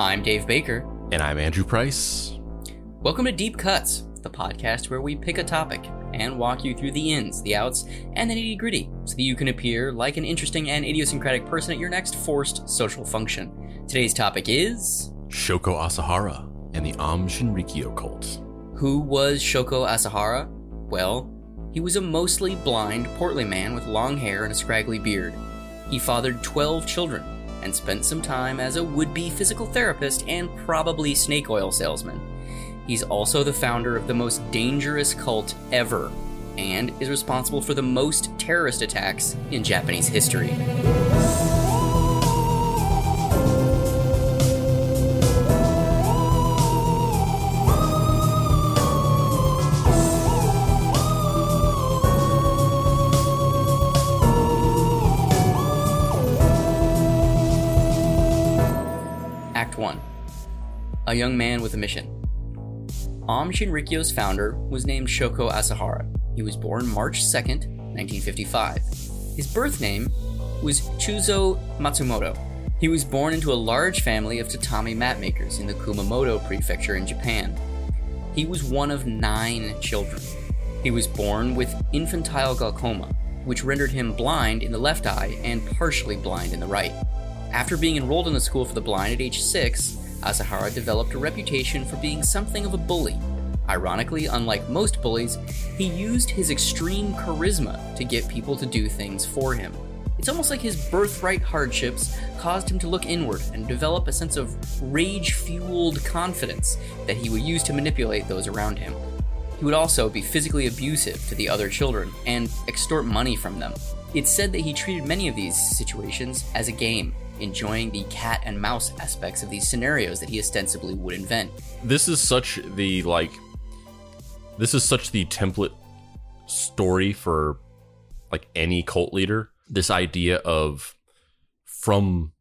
I'm Dave Baker. And I'm Andrew Price. Welcome to Deep Cuts, the podcast where we pick a topic and walk you through the ins, the outs, and the nitty gritty so that you can appear like an interesting and idiosyncratic person at your next forced social function. Today's topic is Shoko Asahara and the Aum Shinrikyo cult. Who was Shoko Asahara? Well, he was a mostly blind, portly man with long hair and a scraggly beard. He fathered 12 children and spent some time as a would be physical therapist and probably snake oil salesman. He's also the founder of the most dangerous cult ever and is responsible for the most terrorist attacks in Japanese history. A young man with a mission. Aum Shinrikyo's founder was named Shoko Asahara. He was born March 2nd, 1955. His birth name was Chuzo Matsumoto. He was born into a large family of tatami mat makers in the Kumamoto prefecture in Japan. He was one of nine children. He was born with infantile glaucoma, which rendered him blind in the left eye and partially blind in the right. After being enrolled in the school for the blind at age 6, Asahara developed a reputation for being something of a bully. Ironically, unlike most bullies, he used his extreme charisma to get people to do things for him. It's almost like his birthright hardships caused him to look inward and develop a sense of rage fueled confidence that he would use to manipulate those around him. He would also be physically abusive to the other children and extort money from them. It's said that he treated many of these situations as a game, enjoying the cat and mouse aspects of these scenarios that he ostensibly would invent. This is such the like this is such the template story for like any cult leader. This idea of from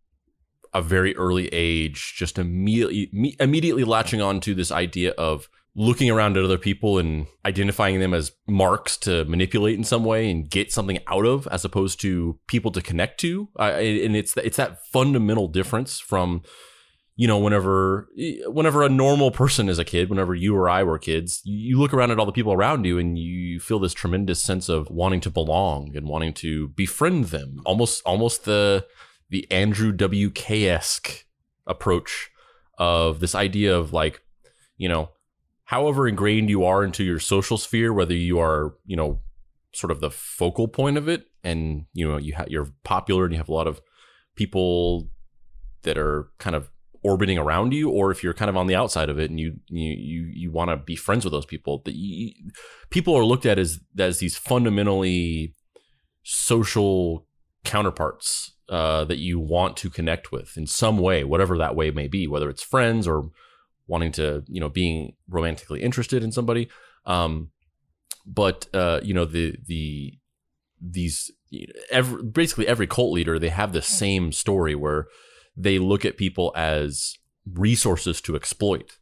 a very early age just immediately immediately latching on to this idea of looking around at other people and identifying them as marks to manipulate in some way and get something out of as opposed to people to connect to. And it's it's that fundamental difference from you know whenever whenever a normal person is a kid whenever you or I were kids you look around at all the people around you and you feel this tremendous sense of wanting to belong and wanting to befriend them. Almost almost the the Andrew WK-esque approach of this idea of like you know however ingrained you are into your social sphere, whether you are, you know, sort of the focal point of it, and you know, you ha- you're popular and you have a lot of people that are kind of orbiting around you, or if you're kind of on the outside of it and you you you, you want to be friends with those people, that you, people are looked at as as these fundamentally social counterparts uh, that you want to connect with in some way, whatever that way may be, whether it's friends or wanting to you know being romantically interested in somebody. Um but uh you know the the these every, basically every cult leader they have the same story where they look at people as resources to exploit.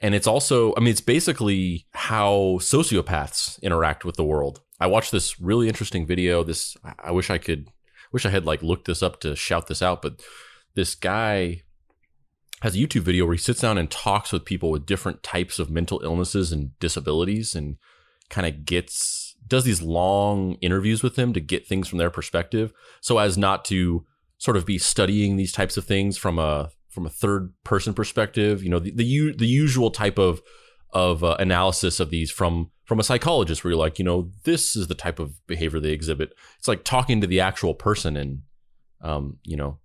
And it's also i mean it's basically how sociopaths interact with the world. I watched this really interesting video. This i wish i could wish i had like looked this up to shout this out but this guy has a YouTube video where he sits down and talks with people with different types of mental illnesses and disabilities and kind of gets does these long interviews with them to get things from their perspective so as not to sort of be studying these types of things from a from a third person perspective you know the the, the usual type of of uh, analysis of these from from a psychologist where you're like you know this is the type of behavior they exhibit. It's like talking to the actual person and um you know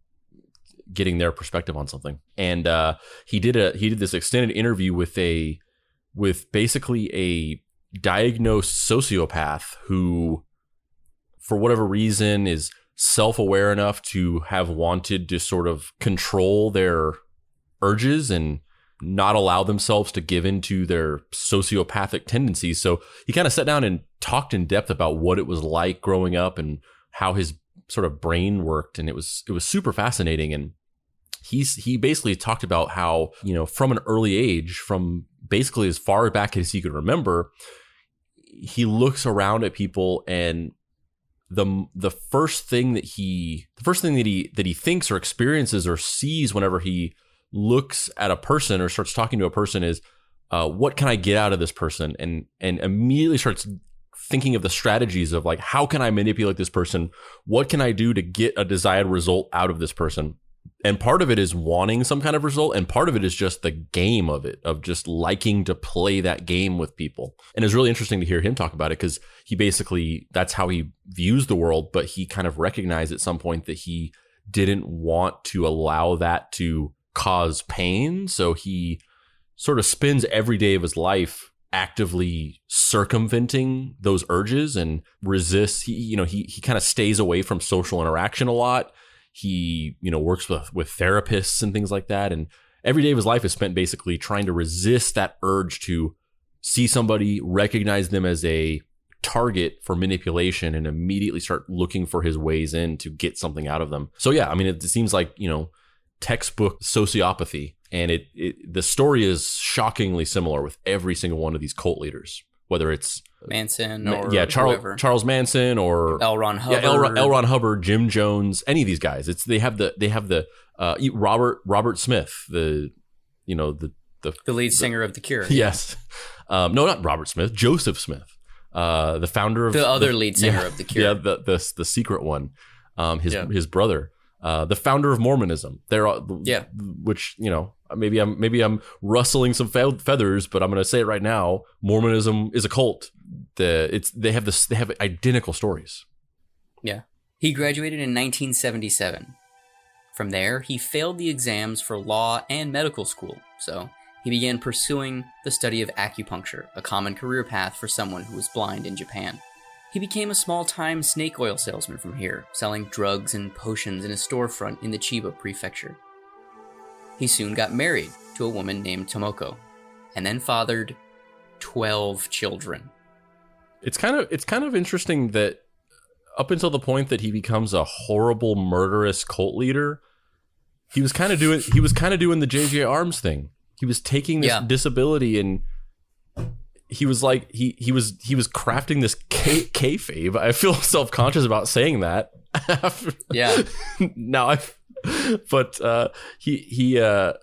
getting their perspective on something. And uh, he did a he did this extended interview with a with basically a diagnosed sociopath who, for whatever reason, is self aware enough to have wanted to sort of control their urges and not allow themselves to give into their sociopathic tendencies. So he kind of sat down and talked in depth about what it was like growing up and how his sort of brain worked and it was it was super fascinating and he's he basically talked about how you know from an early age from basically as far back as he could remember he looks around at people and the the first thing that he the first thing that he that he thinks or experiences or sees whenever he looks at a person or starts talking to a person is uh, what can I get out of this person and and immediately starts thinking of the strategies of like how can I manipulate this person? What can I do to get a desired result out of this person? And part of it is wanting some kind of result, and part of it is just the game of it, of just liking to play that game with people. And it's really interesting to hear him talk about it because he basically that's how he views the world, but he kind of recognized at some point that he didn't want to allow that to cause pain. So he sort of spends every day of his life actively circumventing those urges and resists he you know he he kind of stays away from social interaction a lot he you know works with with therapists and things like that. And every day of his life is spent basically trying to resist that urge to see somebody recognize them as a target for manipulation and immediately start looking for his ways in to get something out of them. So yeah i mean it seems like you know textbook sociopathy. And it, it the story is shockingly similar with every single one of these cult leaders whether it's Manson or yeah Charles whoever. Charles Manson or L. Ron yeah Hubbard. L. Ron- L. Ron Hubbard Jim Jones any of these guys it's they have the they have the uh, Robert Robert Smith the you know the the the lead singer of The Cure. yes um, no not Robert Smith Joseph Smith uh, the founder of The other lead singer yeah, of The Cure. yeah the the the secret one um, his Yeah. his brother uh, the founder of Mormonism There are Yeah. which you know maybe I'm maybe I'm rustling some feathers, but I'm going to say it right now. Mormonism is a cult. The it's they have this they have identical stories. Yeah, he graduated in 1977. From there, he failed the exams for law and medical school, so he began pursuing the study of acupuncture, a common career path for someone who was blind in Japan. He became a small time snake oil salesman from here, selling drugs and potions in a storefront in the Chiba prefecture. He soon got married to a woman named Tomoko, and then fathered 12 children. It's kind of it's kind of interesting that up until the point that he becomes a horrible murderous cult leader, he was kind of doing he was kind of doing the JJ Arms thing. He was taking this Yeah. disability and he was like he he was he was crafting this K- kayfabe. I feel self conscious about saying that. Yeah. now I, but uh, he he uh,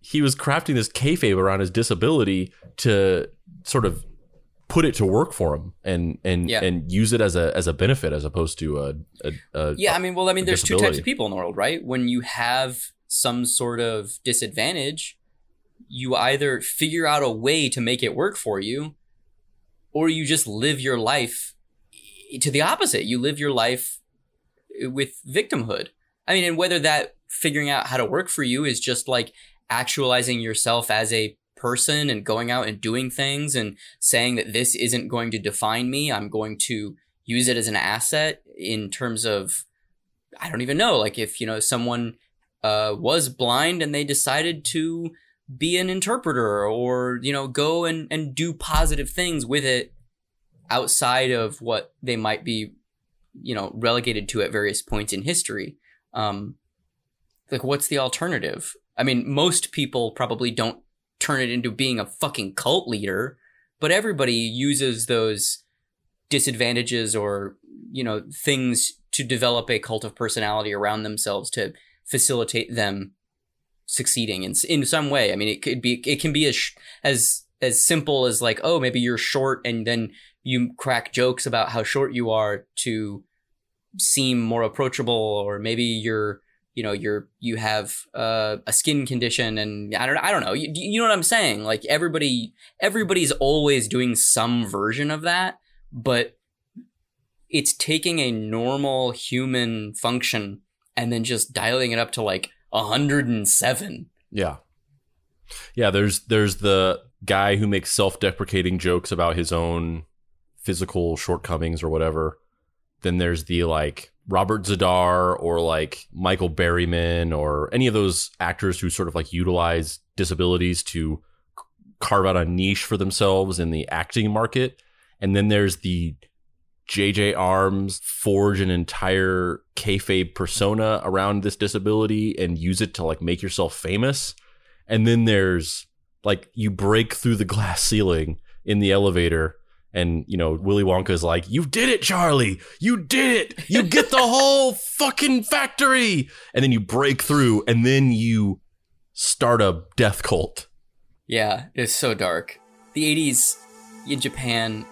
he was crafting this kayfabe around his disability to sort of put it to work for him and and Yeah. and use it as a as a benefit as opposed to a, a, a Yeah, I mean, well, I mean, there's two types of people in the world, right? When you have some sort of disadvantage, you either figure out a way to make it work for you, or you just live your life to the opposite. You live your life with victimhood. I mean, and whether that figuring out how to work for you is just like actualizing yourself as a person and going out and doing things and saying that this isn't going to define me. I'm going to use it as an asset in terms of I don't even know, like if you know someone uh, was blind and they decided to be an interpreter or you know go and and do positive things with it outside of what they might be you know relegated to at various points in history. Um like what's the alternative? I mean most people probably don't turn it into being a fucking cult leader but everybody uses those disadvantages or you know things to develop a cult of personality around themselves to facilitate them succeeding in in some way. I mean it could be it can be as as as simple as like oh maybe you're short and then you crack jokes about how short you are to seem more approachable or maybe you're you know you're you have uh, a skin condition and I don't I don't know. You, you know what I'm saying? Like everybody everybody's always doing some version of that but it's taking a normal human function and then just dialing it up to like 107 Yeah. Yeah, there's there's the guy who makes self-deprecating jokes about his own physical shortcomings or whatever. Then there's the like Robert Z'Dar or like Michael Berryman or any of those actors who sort of like utilize disabilities to carve out a niche for themselves in the acting market. And then there's the JJ Arms forge an entire kayfabe persona around this disability and use it to like make yourself famous. And then there's like you break through the glass ceiling in the elevator and you know Willy Wonka's like, "You did it, Charlie! You did it! You get the whole fucking factory!" And then you break through, and then you start a death cult. Yeah, it's so dark. The 80s in Japan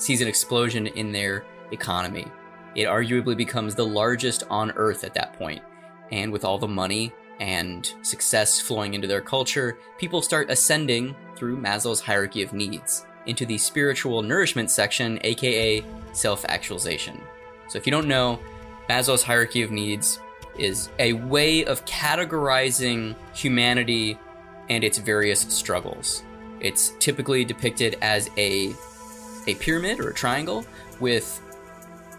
sees an explosion in their economy. It arguably becomes the largest on earth at that point. And with all the money and success flowing into their culture, people start ascending through Maslow's hierarchy of needs into the spiritual nourishment section, aka self actualization. So, if you don't know, Maslow's hierarchy of needs is a way of categorizing humanity and its various struggles. It's typically depicted as a a pyramid or a triangle with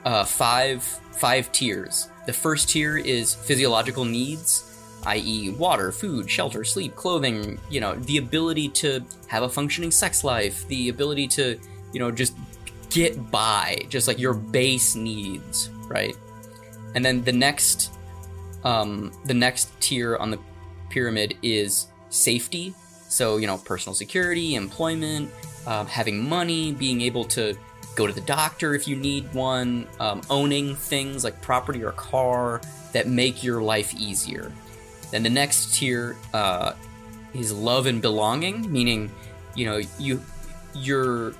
uh, five five tiers. The first tier is physiological needs, i.e., water, food, shelter, sleep, clothing. You know, the ability to have a functioning sex life, the ability to, you know, just get by, just like your base needs, right? And then the next, um, the next tier on the pyramid is safety. So you know, personal security, employment, um, having money, being able to go to the doctor if you need one, um, owning things like property or car that make your life easier. Then the next tier uh, is love and belonging, meaning you know you you're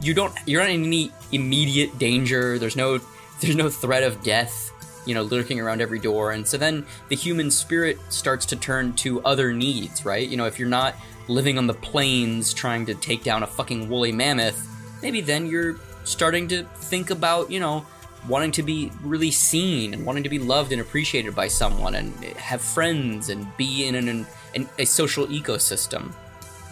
you don't you're not in any immediate danger. There's no there's no threat of death, you know, lurking around every door. And so then the human spirit starts to turn to other needs, right? You know, if you're not living on the plains trying to take down a fucking woolly mammoth, maybe then you're starting to think about, you know, wanting to be really seen and wanting to be loved and appreciated by someone and have friends and be in an, an, a social ecosystem.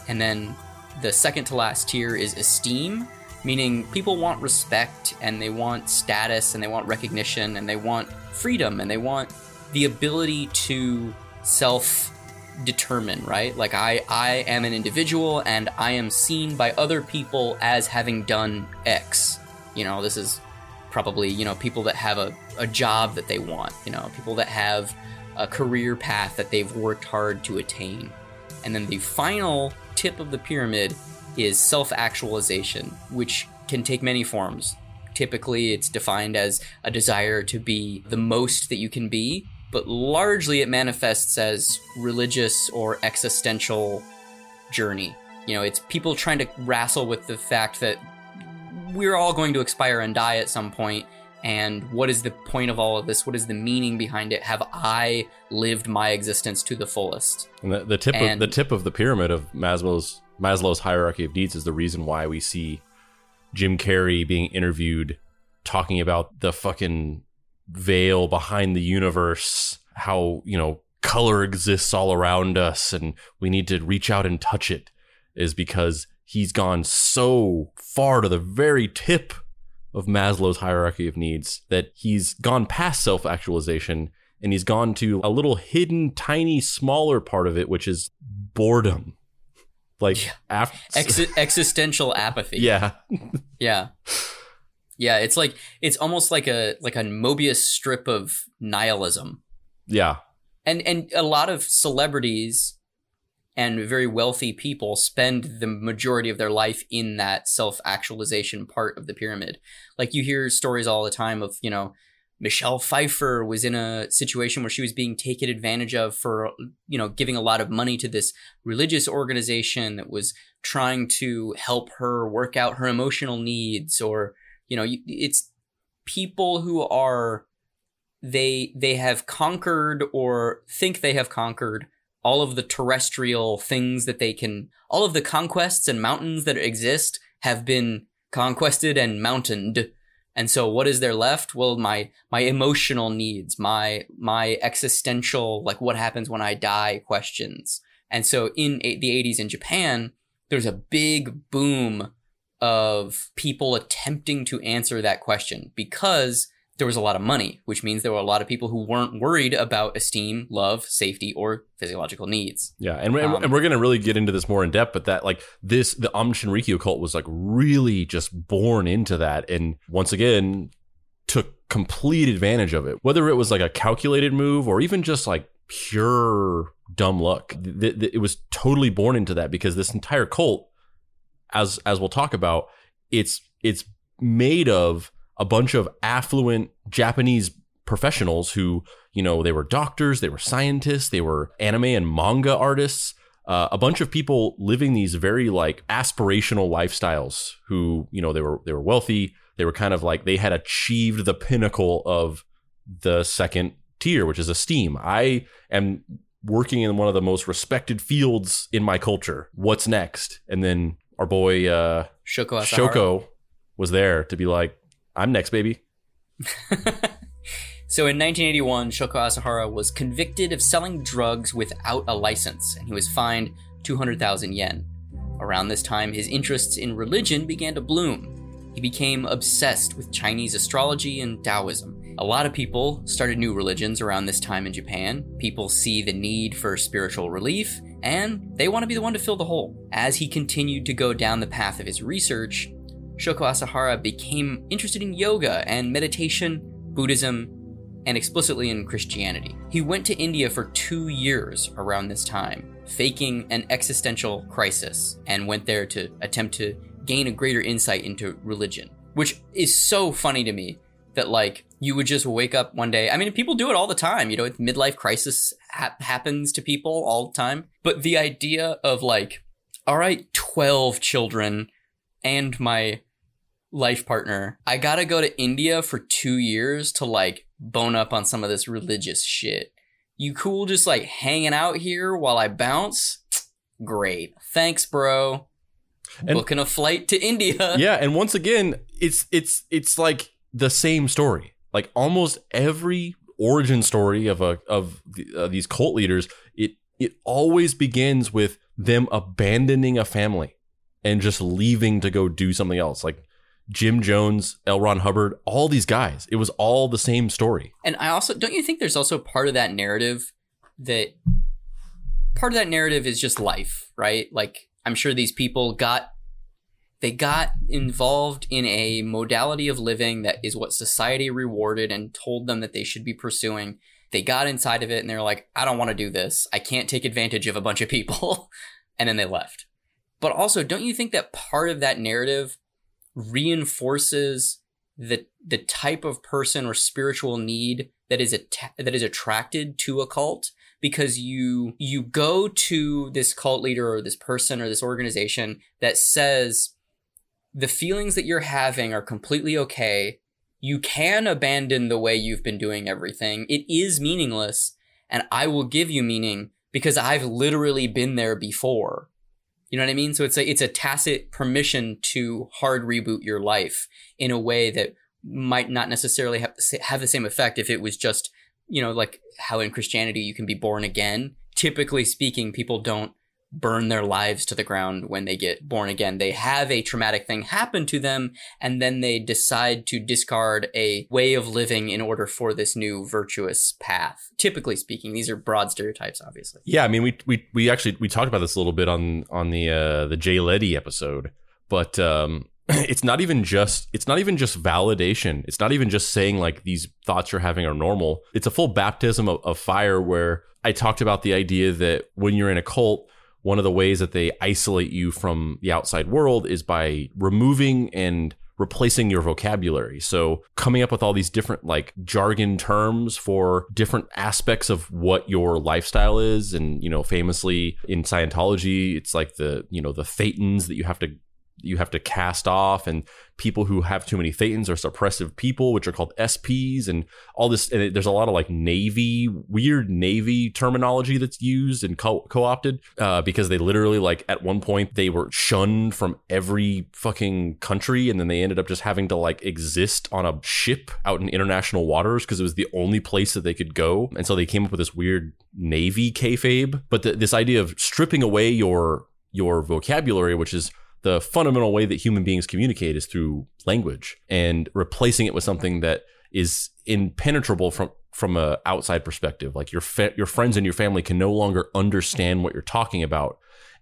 And then the second to last tier is esteem, meaning people want respect and they want status and they want recognition and they want freedom and they want the ability to self determine, right? Like I I am an individual and I am seen by other people as having done X. You know, this is probably, you know, people that have a, a job that they want, you know, people that have a career path that they've worked hard to attain. And then the final tip of the pyramid is self actualization, which can take many forms. Typically, it's defined as a desire to be the most that you can be, but largely it manifests as religious or existential journey. You know, it's people trying to wrestle with the fact that we're all going to expire and die at some point and what is the point of all of this? What is the meaning behind it? Have i lived my existence to the fullest? And the, the tip and, of the tip of the pyramid of maslow's maslow's hierarchy of needs is the reason why we see jim carrey being interviewed talking about the fucking veil behind the universe how you know color exists all around us and we need to reach out and touch it is because he's gone so far to the very tip of Maslow's hierarchy of needs that he's gone past self actualization and he's gone to a little hidden, tiny, smaller part of it, which is boredom. Like yeah. Ex- existential apathy. Yeah. yeah. Yeah, it's like it's almost like a like a Mobius strip of nihilism. Yeah. And and a lot of celebrities and very wealthy people spend the majority of their life in that self actualization part of the pyramid. Like you hear stories all the time of, you know, Michelle Pfeiffer was in a situation where she was being taken advantage of for, you know, giving a lot of money to this religious organization that was trying to help her work out her emotional needs or, you know, it's people who are they they have conquered or think they have conquered all of the terrestrial things that they can, all of the conquests and mountains that exist have been conquested and mountained. And so what is there left? Well, my, my emotional needs, my, my existential, like what happens when I die questions. And so in the 80s in Japan, there's a big boom of people attempting to answer that question because there was a lot of money, which means there were a lot of people who weren't worried about esteem, love, safety, or physiological needs. Yeah, and, um, and we're going to really get into this more in depth, but that like this, the Aum Shinrikyo cult was like really just born into that, and once again took complete advantage of it. Whether it was like a calculated move or even just like pure dumb luck, th- th- it was totally born into that because this entire cult, as as we'll talk about, it's it's made of a bunch of affluent Japanese professionals who, you know, they were doctors, they were scientists, they were anime and manga artists. Uh, a bunch of people living these very like aspirational lifestyles who you know they were they were wealthy. They were kind of like they had achieved the pinnacle of the second tier which is esteem. I am working in one of the most respected fields in my culture. What's next? And then our boy uh Shoko Asahara. shoko was there to be like i'm next baby So in 1981, Shoko Asahara was convicted of selling drugs without a license, and he was fined 200,000 yen. Around this time, his interests in religion began to bloom. He became obsessed with Chinese astrology and Taoism. A lot of people started new religions around this time in Japan. People see the need for spiritual relief, and they want to be the one to fill the hole. As he continued to go down the path of his research, Shoko Asahara became interested in yoga and meditation, Buddhism, and explicitly in Christianity. He went to India for two years around this time, faking an existential crisis, and went there to attempt to gain a greater insight into religion. Which is so funny to me that, like, you would just wake up one day. I mean, people do it all the time. You know, it's midlife crisis ha- happens to people all the time. But the idea of, like, all right, 12 children and my life partner, I gotta go to India for two years to, like, bone up on some of this religious shit. You cool just like hanging out here while I bounce? Great. Thanks, bro. And- Booking a flight to India. yeah and once again it's it's it's like the same story like almost every origin story of a of the, uh, these cult leaders it it always begins with them abandoning a family and just leaving to go do something else like Jim Jones, L. Ron Hubbard, all these guys. It was all the same story. And I also don't you think there's also part of that narrative that part of that narrative is just life, right? Like I'm sure these people got they got involved in a modality of living that is what society rewarded and told them that they should be pursuing. They got inside of it and they're like, I don't want to do this. I can't take advantage of a bunch of people. and then they left. But also, don't you think that part of that narrative reinforces the the type of person or spiritual need that is att- that is attracted to a cult because you you go to this cult leader or this person or this organization that says the feelings that you're having are completely okay you can abandon the way you've been doing everything it is meaningless and i will give you meaning because i've literally been there before you know what I mean? So it's a it's a tacit permission to hard reboot your life in a way that might not necessarily have have the same effect if it was just you know like how in Christianity you can be born again. Typically speaking, people don't burn their lives to the ground when they get born again. They have a traumatic thing happen to them and then they decide to discard a way of living in order for this new virtuous path. Typically speaking, these are broad stereotypes obviously. Yeah, I mean, we we we actually we talked about this a little bit on on the uh, the Jay Letty episode, but um, it's not even just it's not even just validation. It's not even just saying like these thoughts you're having are normal. It's a full baptism of, of fire where I talked about the idea that when you're in a cult, one of the ways that they isolate you from the outside world is by removing and replacing your vocabulary. So coming up with all these different like jargon terms for different aspects of what your lifestyle is and you know famously in Scientology it's like the you know the thetans that you have to you have to cast off and people who have too many thetans are suppressive people which are called SPs and all this and there's a lot of like navy weird navy terminology that's used and co- co-opted uh, because they literally like at one point they were shunned from every fucking country and then they ended up just having to like exist on a ship out in international waters because it was the only place that they could go. And so they came up with this weird navy kayfabe. But the, this idea of stripping away your your vocabulary which is the fundamental way that human beings communicate is through language and replacing it with something that is impenetrable from from a outside perspective. Like your fa- your friends and your family can no longer understand what you're talking about.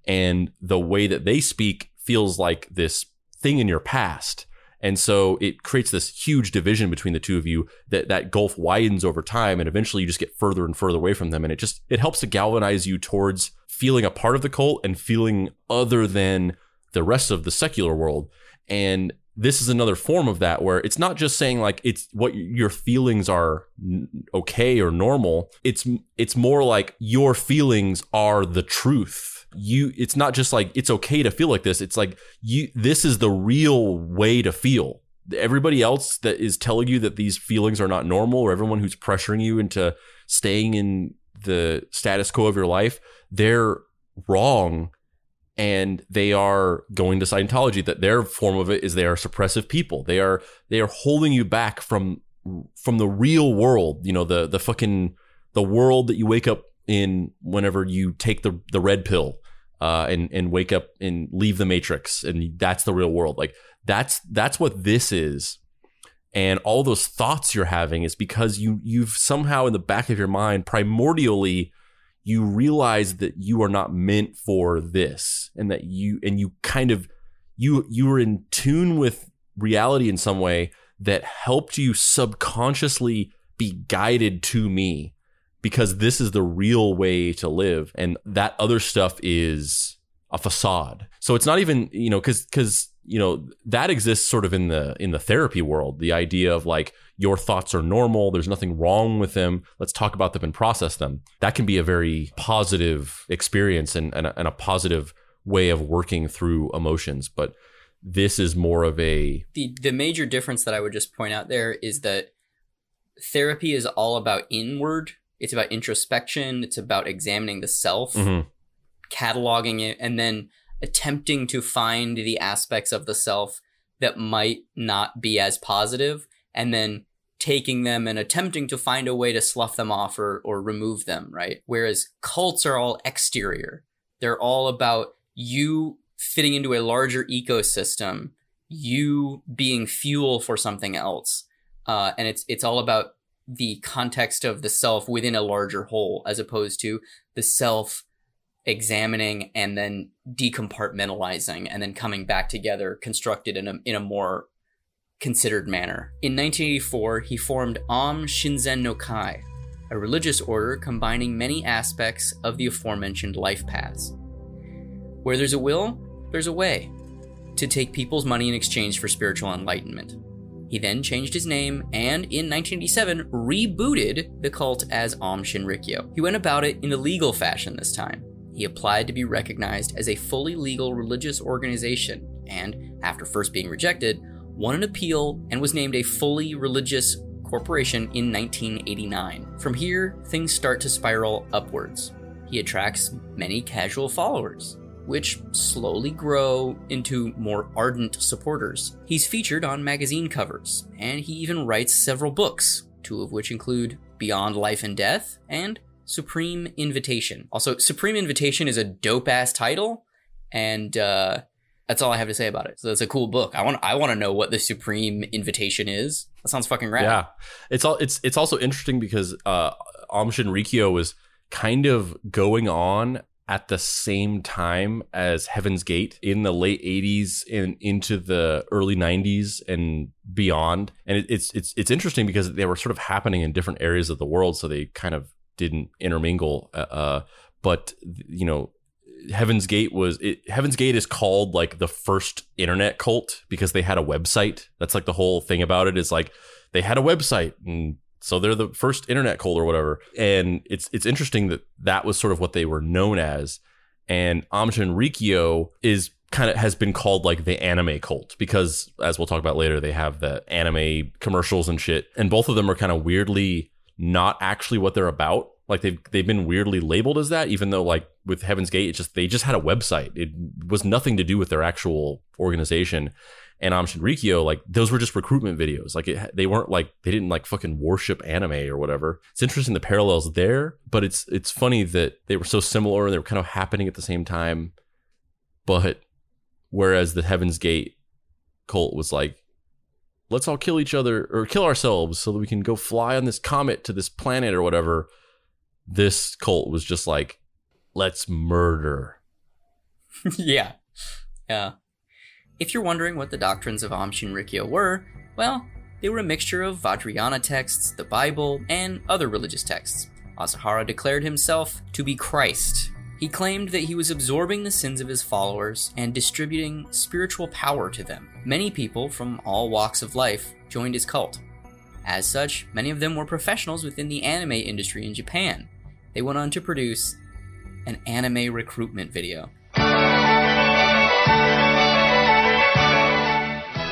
And the way that they speak feels like this thing in your past. And so it creates this huge division between the two of you that that gulf widens over time and eventually you just get further and further away from them. And it just it helps to galvanize you towards feeling a part of the cult and feeling other than the rest of the secular world. And this is another form of that where it's not just saying like it's what your feelings are okay or normal. It's it's more like your feelings are the truth. You it's not just like it's okay to feel like this. It's like you this is the real way to feel. Everybody else that is telling you that these feelings are not normal or everyone who's pressuring you into staying in the status quo of your life they're wrong and they are going to Scientology that their form of it is they are suppressive people. They are they are holding you back from from the real world, you know, the the fucking the world that you wake up in whenever you take the the red pill uh, and and wake up and leave the matrix and that's the real world. Like that's that's what this is. And all those thoughts you're having is because you you've somehow in the back of your mind primordially you realize that you are not meant for this and that you and you kind of you you were in tune with reality in some way that helped you subconsciously be guided to me because this is the real way to live. And that other stuff is a facade. So it's not even you know cuz cuz you know that exists sort of in the in the therapy world the idea of like your thoughts are normal there's nothing wrong with them let's talk about them and process them that can be a very positive experience and, and, a, and a positive way of working through emotions but this is more of a the the major difference that i would just point out there is that therapy is all about inward it's about introspection it's about examining the self mm-hmm. cataloging it and then attempting to find the aspects of the self that might not be as positive and then taking them and attempting to find a way to slough them off or, or remove them, right? Whereas cults are all exterior. They're all about you fitting into a larger ecosystem, you being fuel for something else. Uh, and it's it's all about the context of the self within a larger whole, as opposed to the self examining and then decompartmentalizing and then coming back together constructed in a, in a more considered manner. In 1984, he formed Aum Shinsen no Kai, a religious order combining many aspects of the aforementioned life paths. Where there's a will, there's a way to take people's money in exchange for spiritual enlightenment. He then changed his name and, in 1987, rebooted the cult as Aum Shinrikyo. He went about it in a legal fashion this time. He applied to be recognized as a fully legal religious organization and, after first being rejected, won an appeal and was named a fully religious corporation in 1989. From here, things start to spiral upwards. He attracts many casual followers, which slowly grow into more ardent supporters. He's featured on magazine covers, and he even writes several books, two of which include Beyond Life and Death and Supreme Invitation. Also, Supreme Invitation is a dope ass title, and uh, that's all I have to say about it. So it's a cool book. I want I want to know what the Supreme Invitation is. That sounds fucking rad. Yeah, it's all it's it's also interesting because uh, Aum Shinrikyo was kind of going on at the same time as Heaven's Gate in the late 80s and into the early 90s and beyond. And it, it's it's it's interesting because they were sort of happening in different areas of the world, so they kind of didn't intermingle. Uh, uh, but you know, Heaven's Gate was it, Heaven's Gate is called like the first internet cult because they had a website. That's like the whole thing about it is like they had a website and so they're the first internet cult or whatever. And it's it's interesting that that was sort of what they were known as. And Aum Shinrikyo is kind of has been called like the anime cult because as we'll talk about later they have the anime commercials and shit and both of them are kind of weirdly not actually what they're about. Like they've they've been weirdly labeled as that, even though like with Heaven's Gate, it just they just had a website. It was nothing to do with their actual organization. And Aum Shinrikyo, like those were just recruitment videos. Like it, they weren't like they didn't like fucking worship anime or whatever. It's interesting the parallels there, but it's it's funny that they were so similar and they were kind of happening at the same time. But whereas the Heaven's Gate cult was like let's all kill each other or kill ourselves so that we can go fly on this comet to this planet or whatever. This cult was just like, let's murder. yeah. Yeah. If you're wondering what the doctrines of Aum Shinrikyo were, well, they were a mixture of Vajrayana texts, the Bible, and other religious texts. Asahara declared himself to be Christ, He claimed that he was absorbing the sins of his followers and distributing spiritual power to them. Many people from all walks of life joined his cult. As such, many of them were professionals within the anime industry in Japan. They went on to produce an anime recruitment video.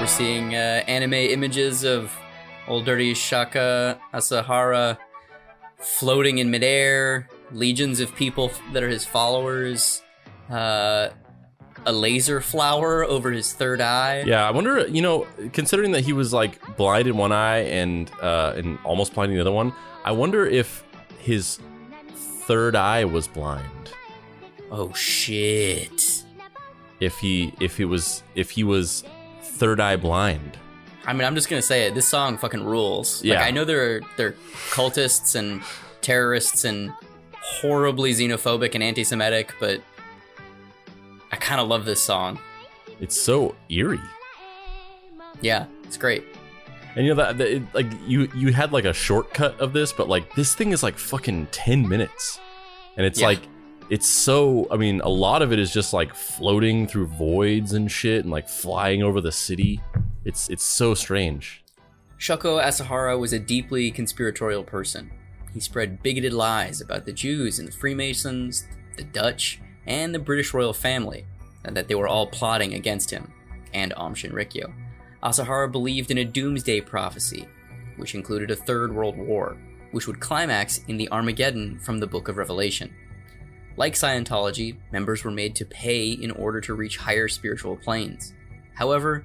We're seeing uh, anime images of old dirty Shoko Asahara floating in midair, legions of people that are his followers, uh, a laser flower over his third eye. Yeah, I wonder. You know, considering that he was like blind in one eye and uh, and almost blind in the other one, I wonder if his third eye was blind. Oh shit! If he if he was if he was third eye blind. I mean, I'm just gonna say it. This song fucking rules. Yeah. Like, I know they're they're cultists and terrorists and horribly xenophobic and anti-Semitic, but I kind of love this song. It's so eerie. Yeah, it's great. And you know that, that it, like you you had like a shortcut of this, but like this thing is like fucking ten minutes, and it's Yeah. like it's so. I mean, a lot of it is just like floating through voids and shit, and like flying over the city. It's it's so strange. Shoko Asahara was a deeply conspiratorial person. He spread bigoted lies about the Jews and the Freemasons, the Dutch, and the British royal family, and that they were all plotting against him and Aum Shinrikyo. Asahara believed in a doomsday prophecy, which included a third world war, which would climax in the Armageddon from the Book of Revelation. Like Scientology, members were made to pay in order to reach higher spiritual planes. However,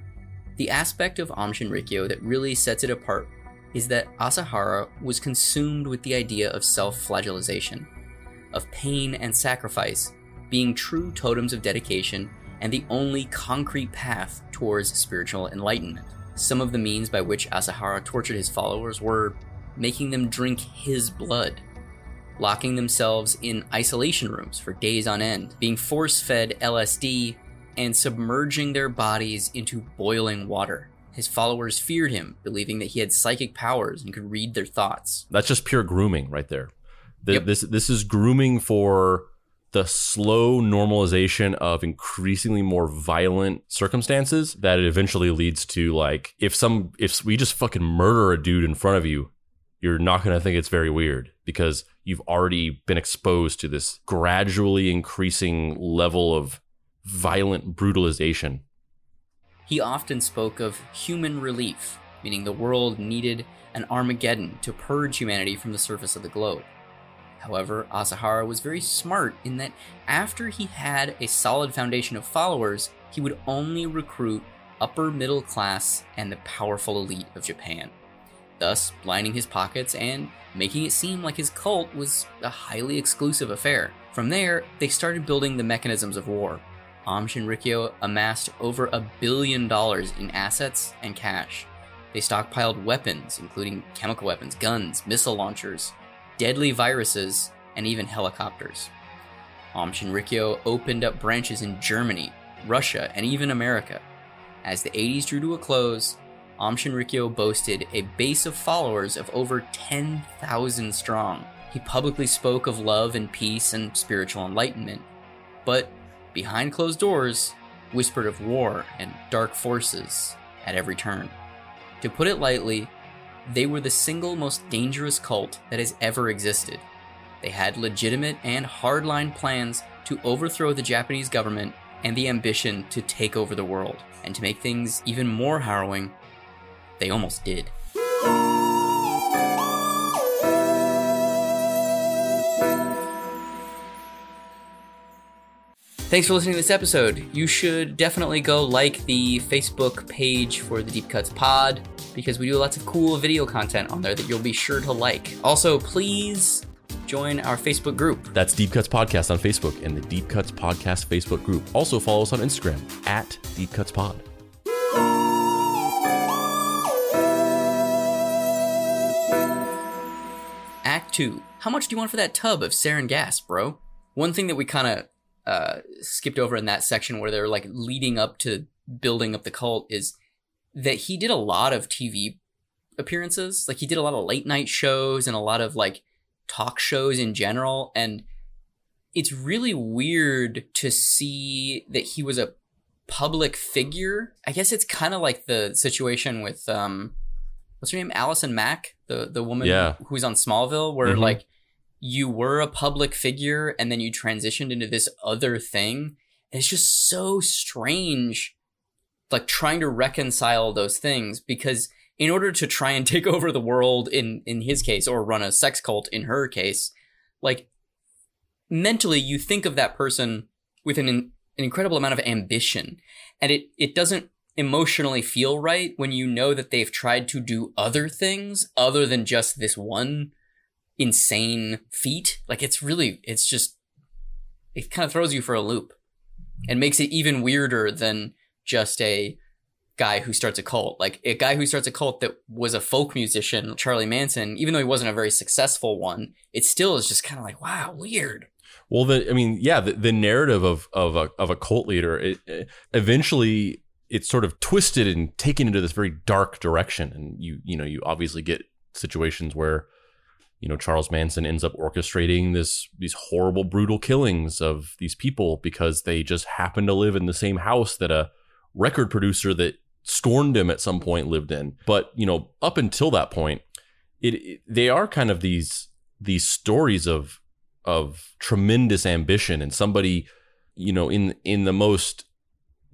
the aspect of Aum Shinrikyo that really sets it apart is that Asahara was consumed with the idea of self flagellization, of pain and sacrifice being true totems of dedication and the only concrete path towards spiritual enlightenment. Some of the means by which Asahara tortured his followers were making them drink his blood, locking themselves in isolation rooms for days on end, being force fed LSD, and submerging their bodies into boiling water. His followers feared him, believing that he had psychic powers and could read their thoughts. That's just pure grooming right there. The, Yep. This this is grooming for the slow normalization of increasingly more violent circumstances that it eventually leads to like if some if we just fucking murder a dude in front of you, you're not going to think it's very weird because you've already been exposed to this gradually increasing level of violent brutalization. He often spoke of human relief, meaning the world needed an Armageddon to purge humanity from the surface of the globe. However, Asahara was very smart in that after he had a solid foundation of followers, he would only recruit upper middle class and the powerful elite of Japan, thus blinding his pockets and making it seem like his cult was a highly exclusive affair. From there, they started building the mechanisms of war. Aum Shinrikyo amassed over a billion dollars in assets and cash. They stockpiled weapons, including chemical weapons, guns, missile launchers, deadly viruses, and even helicopters. Aum Shinrikyo opened up branches in Germany, Russia, and even America. As the 80s drew to a close, Aum Shinrikyo boasted a base of followers of over 10,000 strong. He publicly spoke of love and peace and spiritual enlightenment, but behind closed doors, whispered of war and dark forces at every turn. To put it lightly, they were the single most dangerous cult that has ever existed. They had legitimate and hardline plans to overthrow the Japanese government and the ambition to take over the world. And to make things even more harrowing, they almost did. Thanks for listening to this episode. You should definitely go like the Facebook page for the Deep Cuts Pod because we do lots of cool video content on there that you'll be sure to like. Also, please join our Facebook group. That's Deep Cuts Podcast on Facebook and the Deep Cuts Podcast Facebook group. Also follow us on Instagram at Deep Cuts Pod. Act 2. How much do you want for that tub of sarin gas, bro? One thing that we kind of uh, skipped over in that section where they're like leading up to building up the cult is that he did a lot of TV appearances. Like he did a lot of late night shows and a lot of like talk shows in general. And it's really weird to see that he was a public figure. I guess it's kind of like the situation with um what's her name? Allison Mack, the the woman Yeah. who's on Smallville where Mhm. like you were a public figure and then you transitioned into this other thing. And it's just so strange like trying to reconcile those things because in order to try and take over the world in in his case or run a sex cult in her case, like mentally you think of that person with an, an incredible amount of ambition and it it doesn't emotionally feel right when you know that they've tried to do other things other than just this one insane feat. Like it's really it's just it kind of throws you for a loop and makes it even weirder than just a guy who starts a cult. Like a guy who starts a cult that was a folk musician charlie manson even though he wasn't a very successful one it still is just kind of like wow weird. Well, the I mean, yeah, the, the narrative of of a of a cult leader, it, it- eventually it's sort of twisted and taken into this very dark direction, and you you know you obviously get situations where you know Charles Manson ends up orchestrating this these horrible brutal killings of these people because they just happen to live in the same house that a record producer that scorned him at some point lived in. But you know, up until that point, it, it they are kind of these these stories of of tremendous ambition and somebody you know in in the most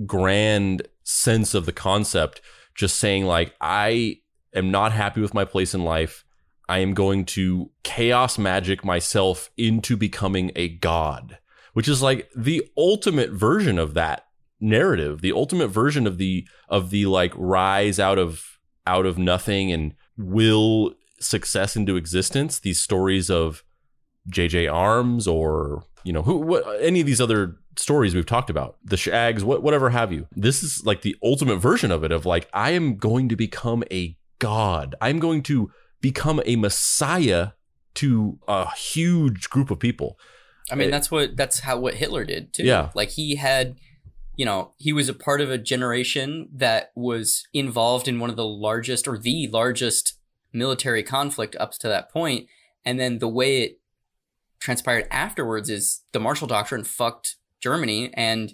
grand sense of the concept just saying like i am not happy with my place in life i am going to chaos magic myself into becoming a god which is like the ultimate version of that narrative the ultimate version of the of the like rise out of out of nothing and will success into existence. These stories of JJ Arms or you know who what, any of these other stories we've talked about the shags what, whatever have you. This is like the ultimate version of it of like I am going to become a god. I'm going to become a messiah to a huge group of people I mean, It- that's what that's how what Hitler did too. Yeah. like he had, you know, he was a part of a generation that was involved in one of the largest or the largest military conflict up to that point, and then the way it transpired afterwards is the Marshall Doctrine fucked Germany, and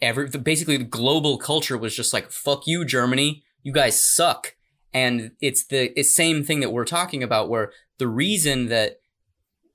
every the, basically the global culture was just like fuck you, Germany, you guys suck, and it's the it's same thing that we're talking about, where the reason that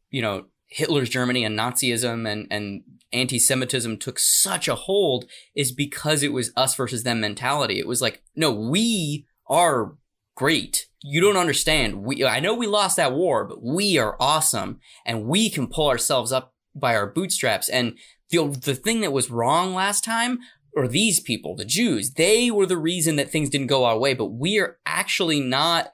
you know Hitler's Germany and Nazism and and anti-Semitism took such a hold is because it was us versus them mentality. It was like, no, we are great. You don't understand. We I know we lost that war, but we are awesome and we can pull ourselves up by our bootstraps. And the the thing that was wrong last time or these people, the Jews, they were the reason that things didn't go our way, but we are actually not,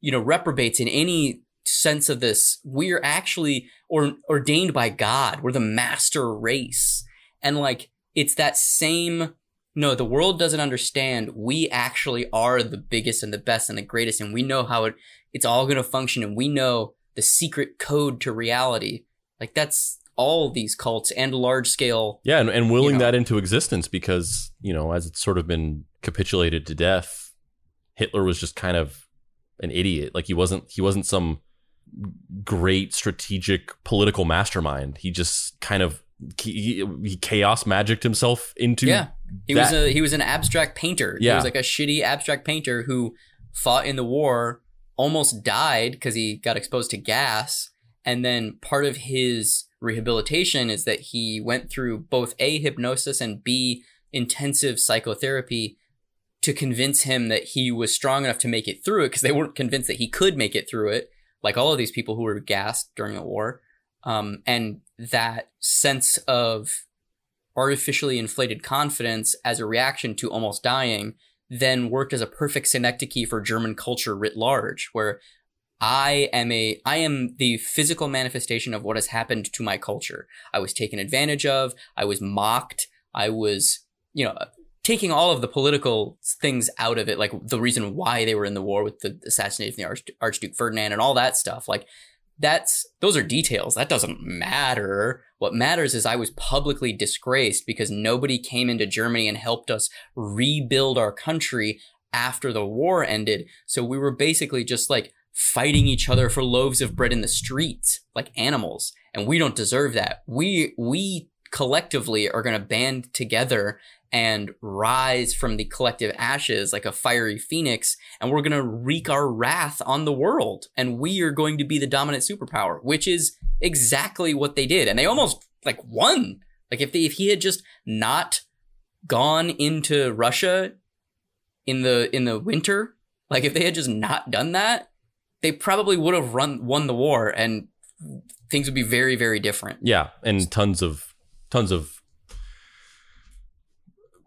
you know, reprobates in any sense of this. We are actually or ordained by God. We're the master race. And like it's that same no, the world doesn't understand. We actually are the biggest and the best and the greatest and we know how it it's all going to function and we know the secret code to reality. Like that's all these cults and large scale yeah and, and willing You know. that into existence because you know as it's sort of been capitulated to death Hitler was just kind of an idiot like he wasn't he wasn't some great strategic political mastermind he just kind of he, he chaos magicked himself into Yeah. He was a he was an abstract painter. Yeah. He was like a shitty abstract painter who fought in the war, almost died because he got exposed to gas. And then part of his rehabilitation is that he went through both A hypnosis and B intensive psychotherapy to convince him that he was strong enough to make it through it because they weren't convinced that he could make it through it, like all of these people who were gassed during the war. Um, and that sense of artificially inflated confidence as a reaction to almost dying then worked as a perfect synecdoche for German culture writ large, where I am a I am the physical manifestation of what has happened to my culture. I was taken advantage of, I was mocked, I was, you know, taking all of the political things out of it, like the reason why they were in the war with the assassination of the Arch- Archduke Ferdinand and all that stuff. Like that's those are details. That doesn't matter. What matters is I was publicly disgraced because nobody came into Germany and helped us rebuild our country after the war ended. So we were basically just like fighting each other for loaves of bread in the streets, like animals. and we don't deserve that. We we collectively are going to band together and rise from the collective ashes like a fiery phoenix and we're going to wreak our wrath on the world and we are going to be the dominant superpower which is exactly what they did and they almost like won like if they, if he had just not gone into Russia in the in the winter like if they had just not done that they probably would have run won the war and things would be very very different Yeah, and tons of tons of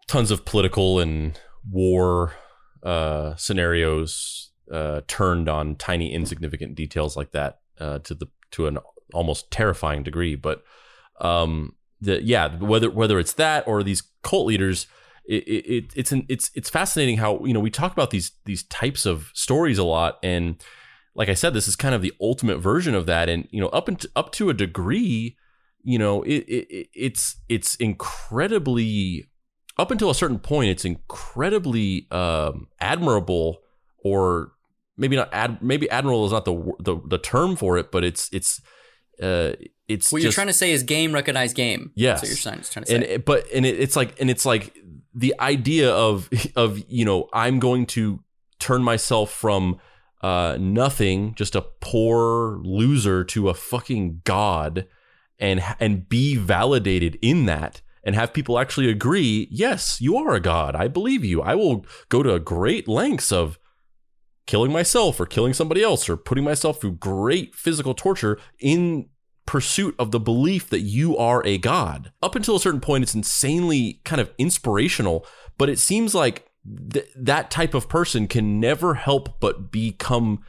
tons of political and war uh, scenarios uh, turned on tiny insignificant details like that uh, to the to an almost terrifying degree. But um, the yeah, whether whether it's that or these cult leaders, it, it it's an, it's it's fascinating how you know we talk about these these types of stories a lot and like I said, this is kind of the ultimate version of that. And you know, up and up to a degree, you know, it, it it's it's incredibly up until a certain point, it's incredibly um, admirable, or maybe not ad, maybe admirable is not the, the the term for it, but it's it's uh, it's what just, you're trying to say is game recognize game Yes. that's what you're trying, to say and it- but and it, it's like and it's like the idea of of you know I'm going to turn myself from uh nothing just a poor loser to a fucking god and and be validated in that and have people actually agree yes you are a god i believe you i will go to great lengths of killing myself or killing somebody else or putting myself through great physical torture in pursuit of the belief that you are a god. Up until a certain point, it's insanely kind of inspirational, but it seems like th- that type of person can never help but become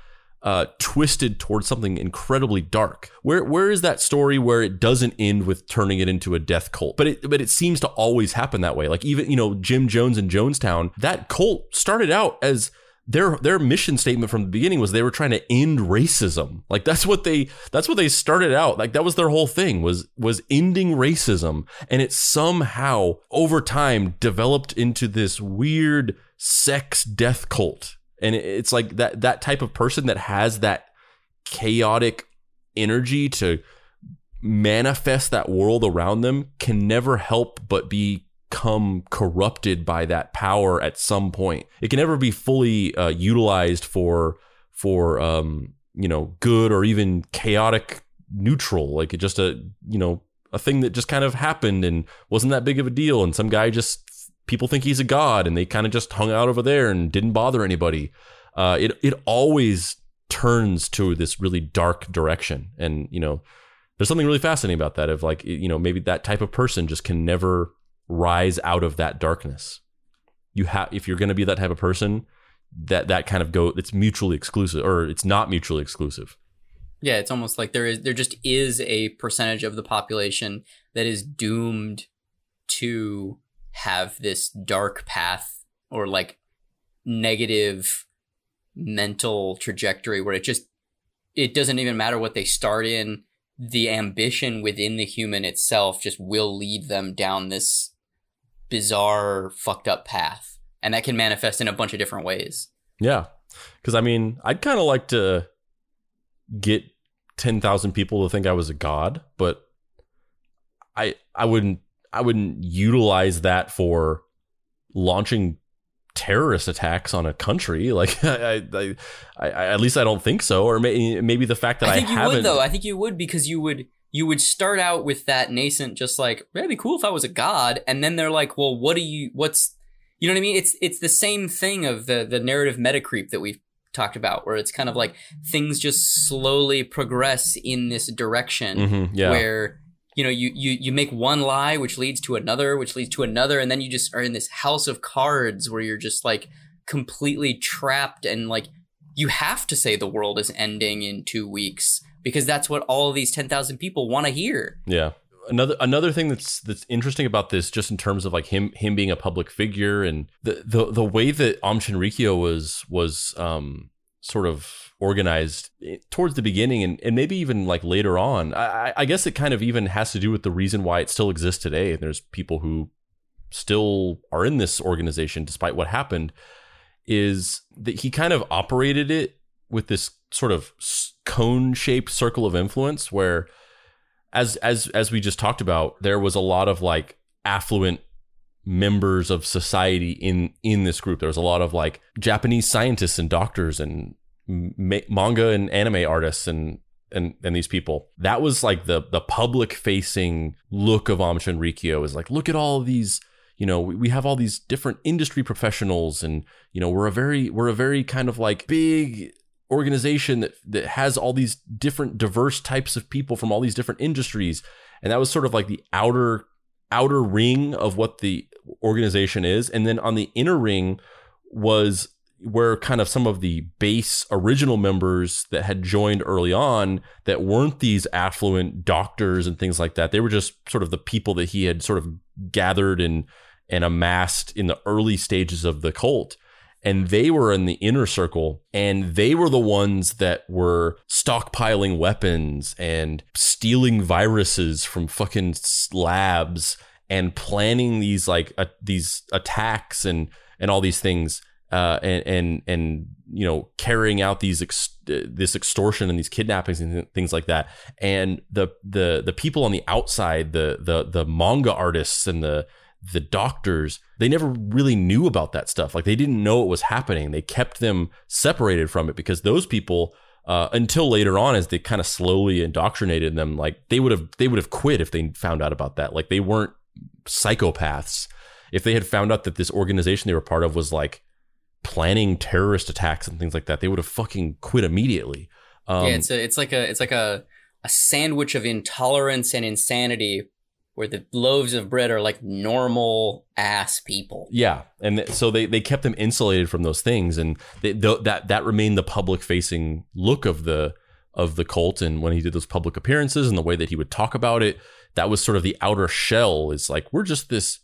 uh, twisted towards something incredibly dark. Where where is that story where it doesn't end with turning it into a death cult? But it but it seems to always happen that way. Like even you know Jim Jones in Jonestown, that cult started out as their their mission statement from the beginning was they were trying to end racism. Like that's what they that's what they started out. Like that was their whole thing was was ending racism and it somehow over time developed into this weird sex death cult. And it's like that that type of person that has that chaotic energy to manifest that world around them can never help but become corrupted by that power at some point. It can never be fully uh, utilized for for um, you know good or even chaotic neutral. Like it just a you know a thing that just kind of happened and wasn't that big of a deal. And some guy just people think he's a god and they kind of just hung out over there and didn't bother anybody. Uh, it it always turns to this really dark direction and you know there's something really fascinating about that of like you know maybe that type of person just can never rise out of that darkness. You have if you're going to be that type of person that that kind of go it's mutually exclusive or it's not mutually exclusive. Yeah, it's almost like there is there just is a percentage of the population that is doomed to have this dark path or like negative mental trajectory where it just it doesn't even matter what they start in the ambition within the human itself just will lead them down this bizarre fucked up path. And that can manifest in a bunch of different ways. Yeah. Because i mean i'd kind of like to get 10,000 people to think i was a god but i i wouldn't i wouldn't utilize that for launching terrorist attacks on a country. Like I, I, I, at least i don't think so. Or maybe maybe the fact that i, I you haven't would though. I think you would because you would you would start out with that nascent, just like it'd be cool if I was a god, and then they're like, well, what do you? What's you know what I mean? It's it's the same thing of the the narrative meta creep that we've talked about, where it's kind of like things just slowly progress in this direction Mhm, yeah where you know you, you you make one lie which leads to another which leads to another and then you just are in this house of cards where you're just like completely trapped and like you have to say the world is ending in 2 weeks because that's what all of these 10,000 people want to hear. Yeah. Another another thing that's that's interesting about this, just in terms of like him him being a public figure and the the, the way that Aum Shinrikyo was was um sort of organized eh, towards the beginning and, and maybe even like later on. I- I guess it kind of even has to do with the reason why it still exists today. And there's people who still are in this organization despite what happened. Is that he kind of operated it with this sort of cone shaped circle of influence where as as as we just talked about, there was a lot of like affluent members of society in in this group. There was a lot of like Japanese scientists and doctors and ma- manga and anime artists and and and these people. That was like the the public facing look of Aum Shinrikyo is like look at all these you know we have all these different industry professionals and you know we're a very we're a very kind of like big organization that that has all these different diverse types of people from all these different industries. And that was sort of like the outer outer ring of what the organization is. And then on the inner ring was where kind of some of the base original members that had joined early on that weren't these affluent doctors and things like that. They were just sort of the people that he had sort of gathered and and amassed in the early stages of the cult and they were in the inner circle and they were the ones that were stockpiling weapons and stealing viruses from fucking labs and planning these like uh, these attacks and and all these things uh, and and and you know carrying out these ex- this extortion and these kidnappings and things like that. And the the the people on the outside the the the manga artists and the the doctors they never really knew about that stuff. Like they didn't know it was happening. They kept them separated from it because those people uh, until later on as they kind of slowly indoctrinated them like they would have they would have quit if they found out about that. Like they weren't psychopaths. If they had found out that this organization they were part of was like planning terrorist attacks and things like that they would have fucking quit immediately. Um, yeah it's a, it's like a it's like a a sandwich of intolerance and insanity where the loaves of bread are like normal ass people. Yeah, and so they they kept them insulated from those things, and they, th- that that remained the public facing look of the of the cult. And when he did those public appearances and the way that he would talk about it, that was sort of the outer shell. Is like we're just this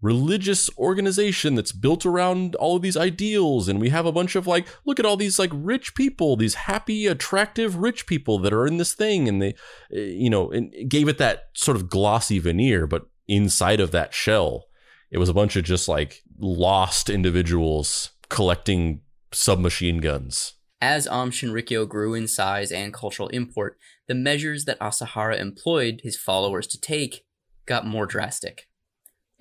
religious organization that's built around all of these ideals and we have a bunch of like look at all these like rich people these happy attractive rich people that are in this thing and they eh, you know and gave it that sort of glossy veneer but inside of that shell it was a bunch of just like lost individuals collecting submachine guns as Aum Shinrikyo grew in size and cultural import, the measures that Asahara employed his followers to take got more drastic.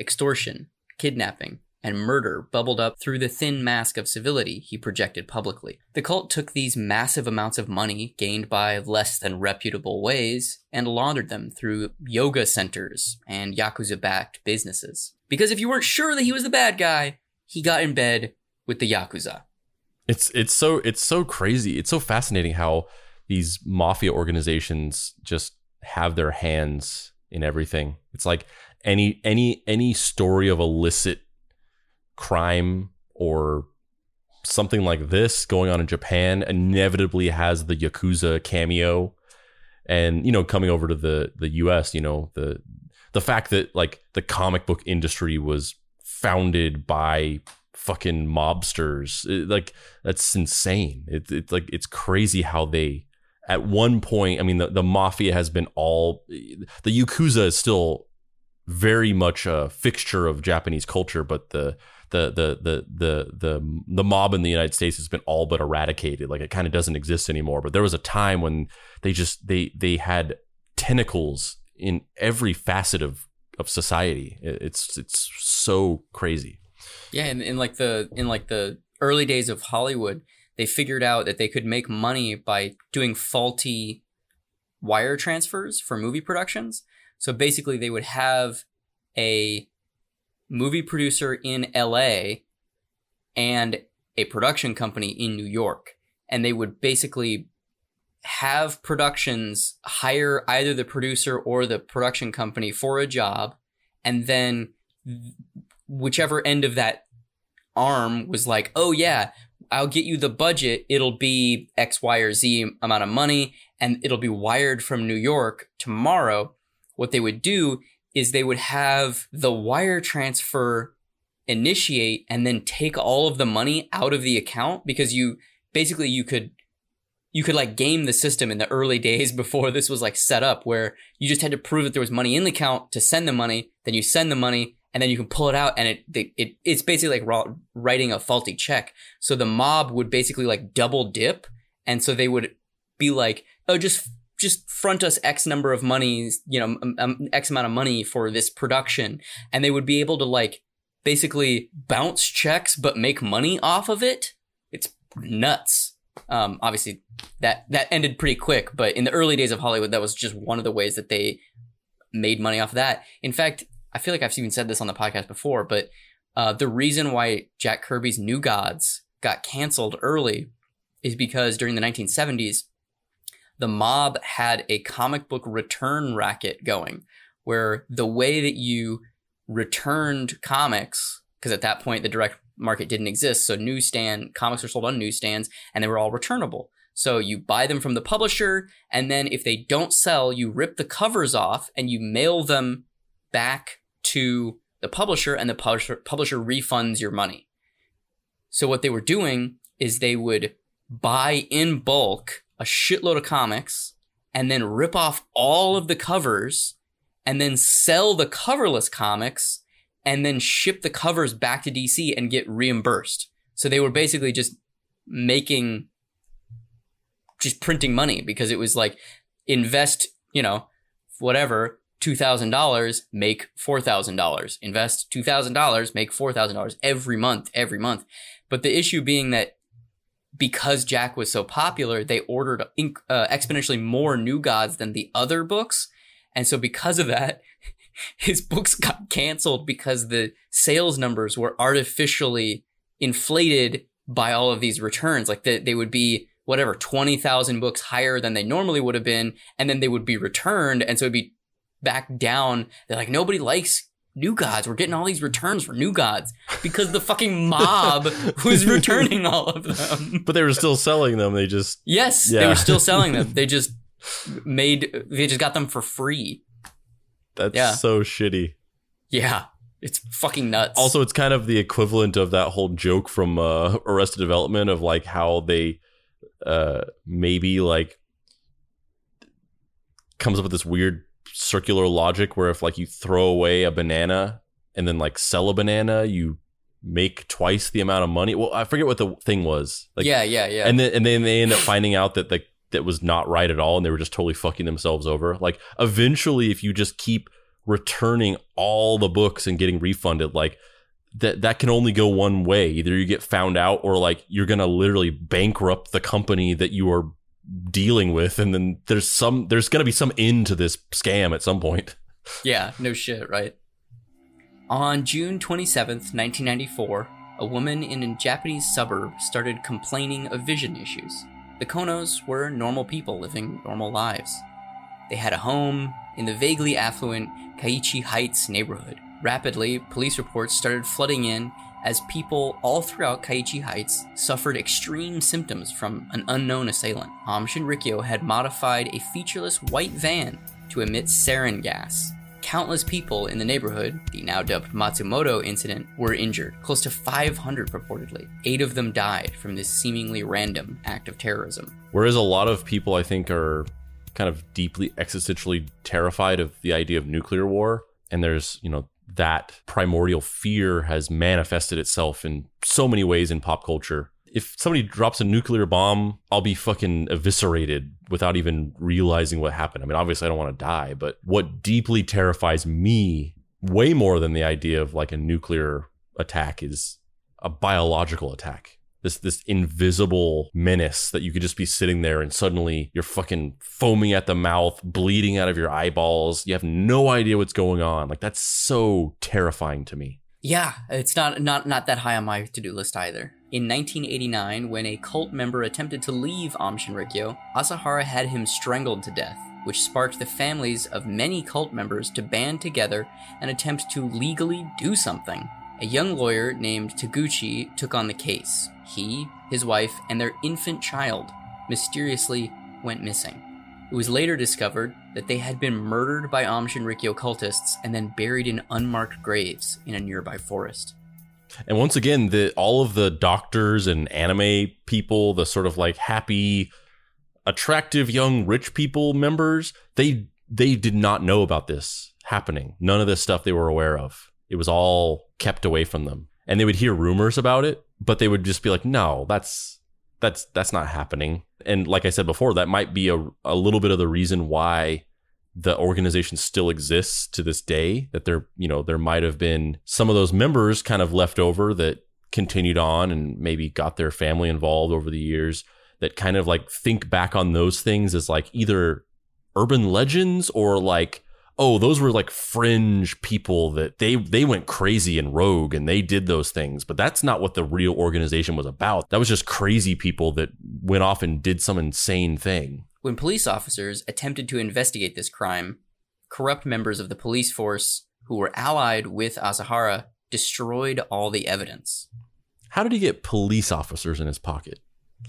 Extortion, kidnapping, and murder bubbled up through the thin mask of civility he projected publicly. The cult took these massive amounts of money gained by less than reputable ways and laundered them through yoga centers and Yakuza backed businesses. Because if you weren't sure that he was the bad guy, he got in bed with the Yakuza. It's it's so it's so crazy. It's so fascinating how these mafia organizations just have their hands in everything. It's like any any any story of illicit crime or something like this going on in Japan inevitably has the yakuza cameo. And you know coming over to the the US you know the the fact that like the comic book industry was founded by fucking mobsters it, like that's insane. It's it, like it's crazy how they at one point i mean the, the mafia has been all eh, the yakuza is still very much a fixture of Japanese culture, but the the the the the the the mob in the United States has been all but eradicated. Like it kind of doesn't exist anymore. But there was a time when they just they they had tentacles in every facet of of society. It's it's so crazy. Yeah, and in like the in like the early days of Hollywood, they figured out that they could make money by doing faulty wire transfers for movie productions. So basically, they would have a movie producer in LA and a production company in New York. And they would basically have productions hire either the producer or the production company for a job. And then whichever end of that arm was like, oh, yeah, I'll get you the budget. It'll be X, Y, or Z amount of money, and it'll be wired from New York tomorrow what they would do is they would have the wire transfer initiate and then take all of the money out of the account because you basically you could you could like game the system in the early days before this was like set up where you just had to prove that there was money in the account to send the money then you send the money and then you can pull it out and it, it, it it's basically like writing a faulty check. So the mob would basically like double dip and so they would be like oh just just front us X number of monies, you know, um, um, X amount of money for this production. And they would be able to like basically bounce checks, but make money off of it. It's nuts. Um, obviously that, that ended pretty quick, but in the early days of Hollywood, that was just one of the ways that they made money off of that. In fact, I feel like I've even said this on the podcast before, but uh, the reason why Jack Kirby's New Gods got canceled early is because during the 1970s, the mob had a comic book return racket going where the way that you returned comics, because at that point the direct market didn't exist, so newsstand comics were sold on newsstands and they were all returnable. So you buy them from the publisher, and then if they don't sell, you rip the covers off and you mail them back to the publisher, and the publisher, publisher refunds your money. So what they were doing is they would buy in bulk a shitload of comics and then rip off all of the covers and then sell the coverless comics and then ship the covers back to DC and get reimbursed. So they were basically just making, just printing money because it was like invest, you know, whatever, $2,000, make $4,000. Invest $2,000, make $4,000 every month, every month. But the issue being that because Jack was so popular, they ordered uh, exponentially more New Gods than the other books. And so because of that, his books got canceled because the sales numbers were artificially inflated by all of these returns. Like they, they would be whatever, 20,000 books higher than they normally would have been. And then they would be returned. And so it'd be back down. They're like, nobody likes new gods. We're getting all these returns for new gods because the fucking mob was returning all of them. But they were still selling them. They just yes, yeah. they were still selling them. They just made they just got them for free. That's yeah. so shitty. Yeah. It's fucking nuts. Also, it's kind of the equivalent of that whole joke from uh, Arrested Development of like how they uh, maybe like comes up with this weird circular logic where if like you throw away a banana and then like sell a banana, you make twice the amount of money. Well, I forget what the thing was. Like, yeah, yeah, yeah. And then and then they end up finding out that like that was not right at all, and they were just totally fucking themselves over. Like eventually, if you just keep returning all the books and getting refunded, like that that can only go one way. Either you get found out, or like you're gonna literally bankrupt the company that you are dealing with and then there's some there's going to be some end to this scam at some point. Yeah no shit right? On june 27th 1994 a woman in a japanese suburb started complaining of vision issues. The konos were normal people living normal lives. They had a home in the vaguely affluent kaichi heights neighborhood. Rapidly police reports started flooding in as people all throughout Kaichi Heights suffered extreme symptoms from an unknown assailant. Aum Shinrikyo had modified a featureless white van to emit sarin gas. Countless people in the neighborhood, the now dubbed Matsumoto incident, were injured, close to 500 purportedly. Eight of them died from this seemingly random act of terrorism. Whereas a lot of people, I think, are kind of deeply existentially terrified of the idea of nuclear war. And there's, you know, that primordial fear has manifested itself in so many ways in pop culture. If somebody drops a nuclear bomb, I'll be fucking eviscerated without even realizing what happened. I mean, obviously, I don't want to die, but what deeply terrifies me way more than the idea of like a nuclear attack is a biological attack this this invisible menace that you could just be sitting there and suddenly you're fucking foaming at the mouth, bleeding out of your eyeballs. You have no idea what's going on. Like that's so terrifying to me. Yeah, it's not not not that high on my to-do list either. In 1989, when a cult member attempted to leave Aum Shinrikyo, Asahara had him strangled to death, which sparked the families of many cult members to band together and attempt to legally do something. A young lawyer named Taguchi took on the case. He, his wife, and their infant child mysteriously went missing. It was later discovered that they had been murdered by Aum Shinrikyo cultists and then buried in unmarked graves in a nearby forest. And once again, the all of the doctors and anime people, the sort of like happy, attractive young rich people members, they they did not know about this happening. None of this stuff they were aware of. It was all kept away from them. And they would hear rumors about it, but they would just be like, "No, that's that's that's not happening. And like I said before, that might be a a little bit of the reason why the organization still exists to this day that there you know there might have been some of those members kind of left over that continued on and maybe got their family involved over the years that kind of like think back on those things as like either urban legends or like oh those were like fringe people that they they went crazy and rogue and they did those things but that's not what the real organization was about that was just crazy people that went off and did some insane thing When police officers attempted to investigate this crime, corrupt members of the police force who were allied with Asahara destroyed all the evidence. how did he get police officers in his pocket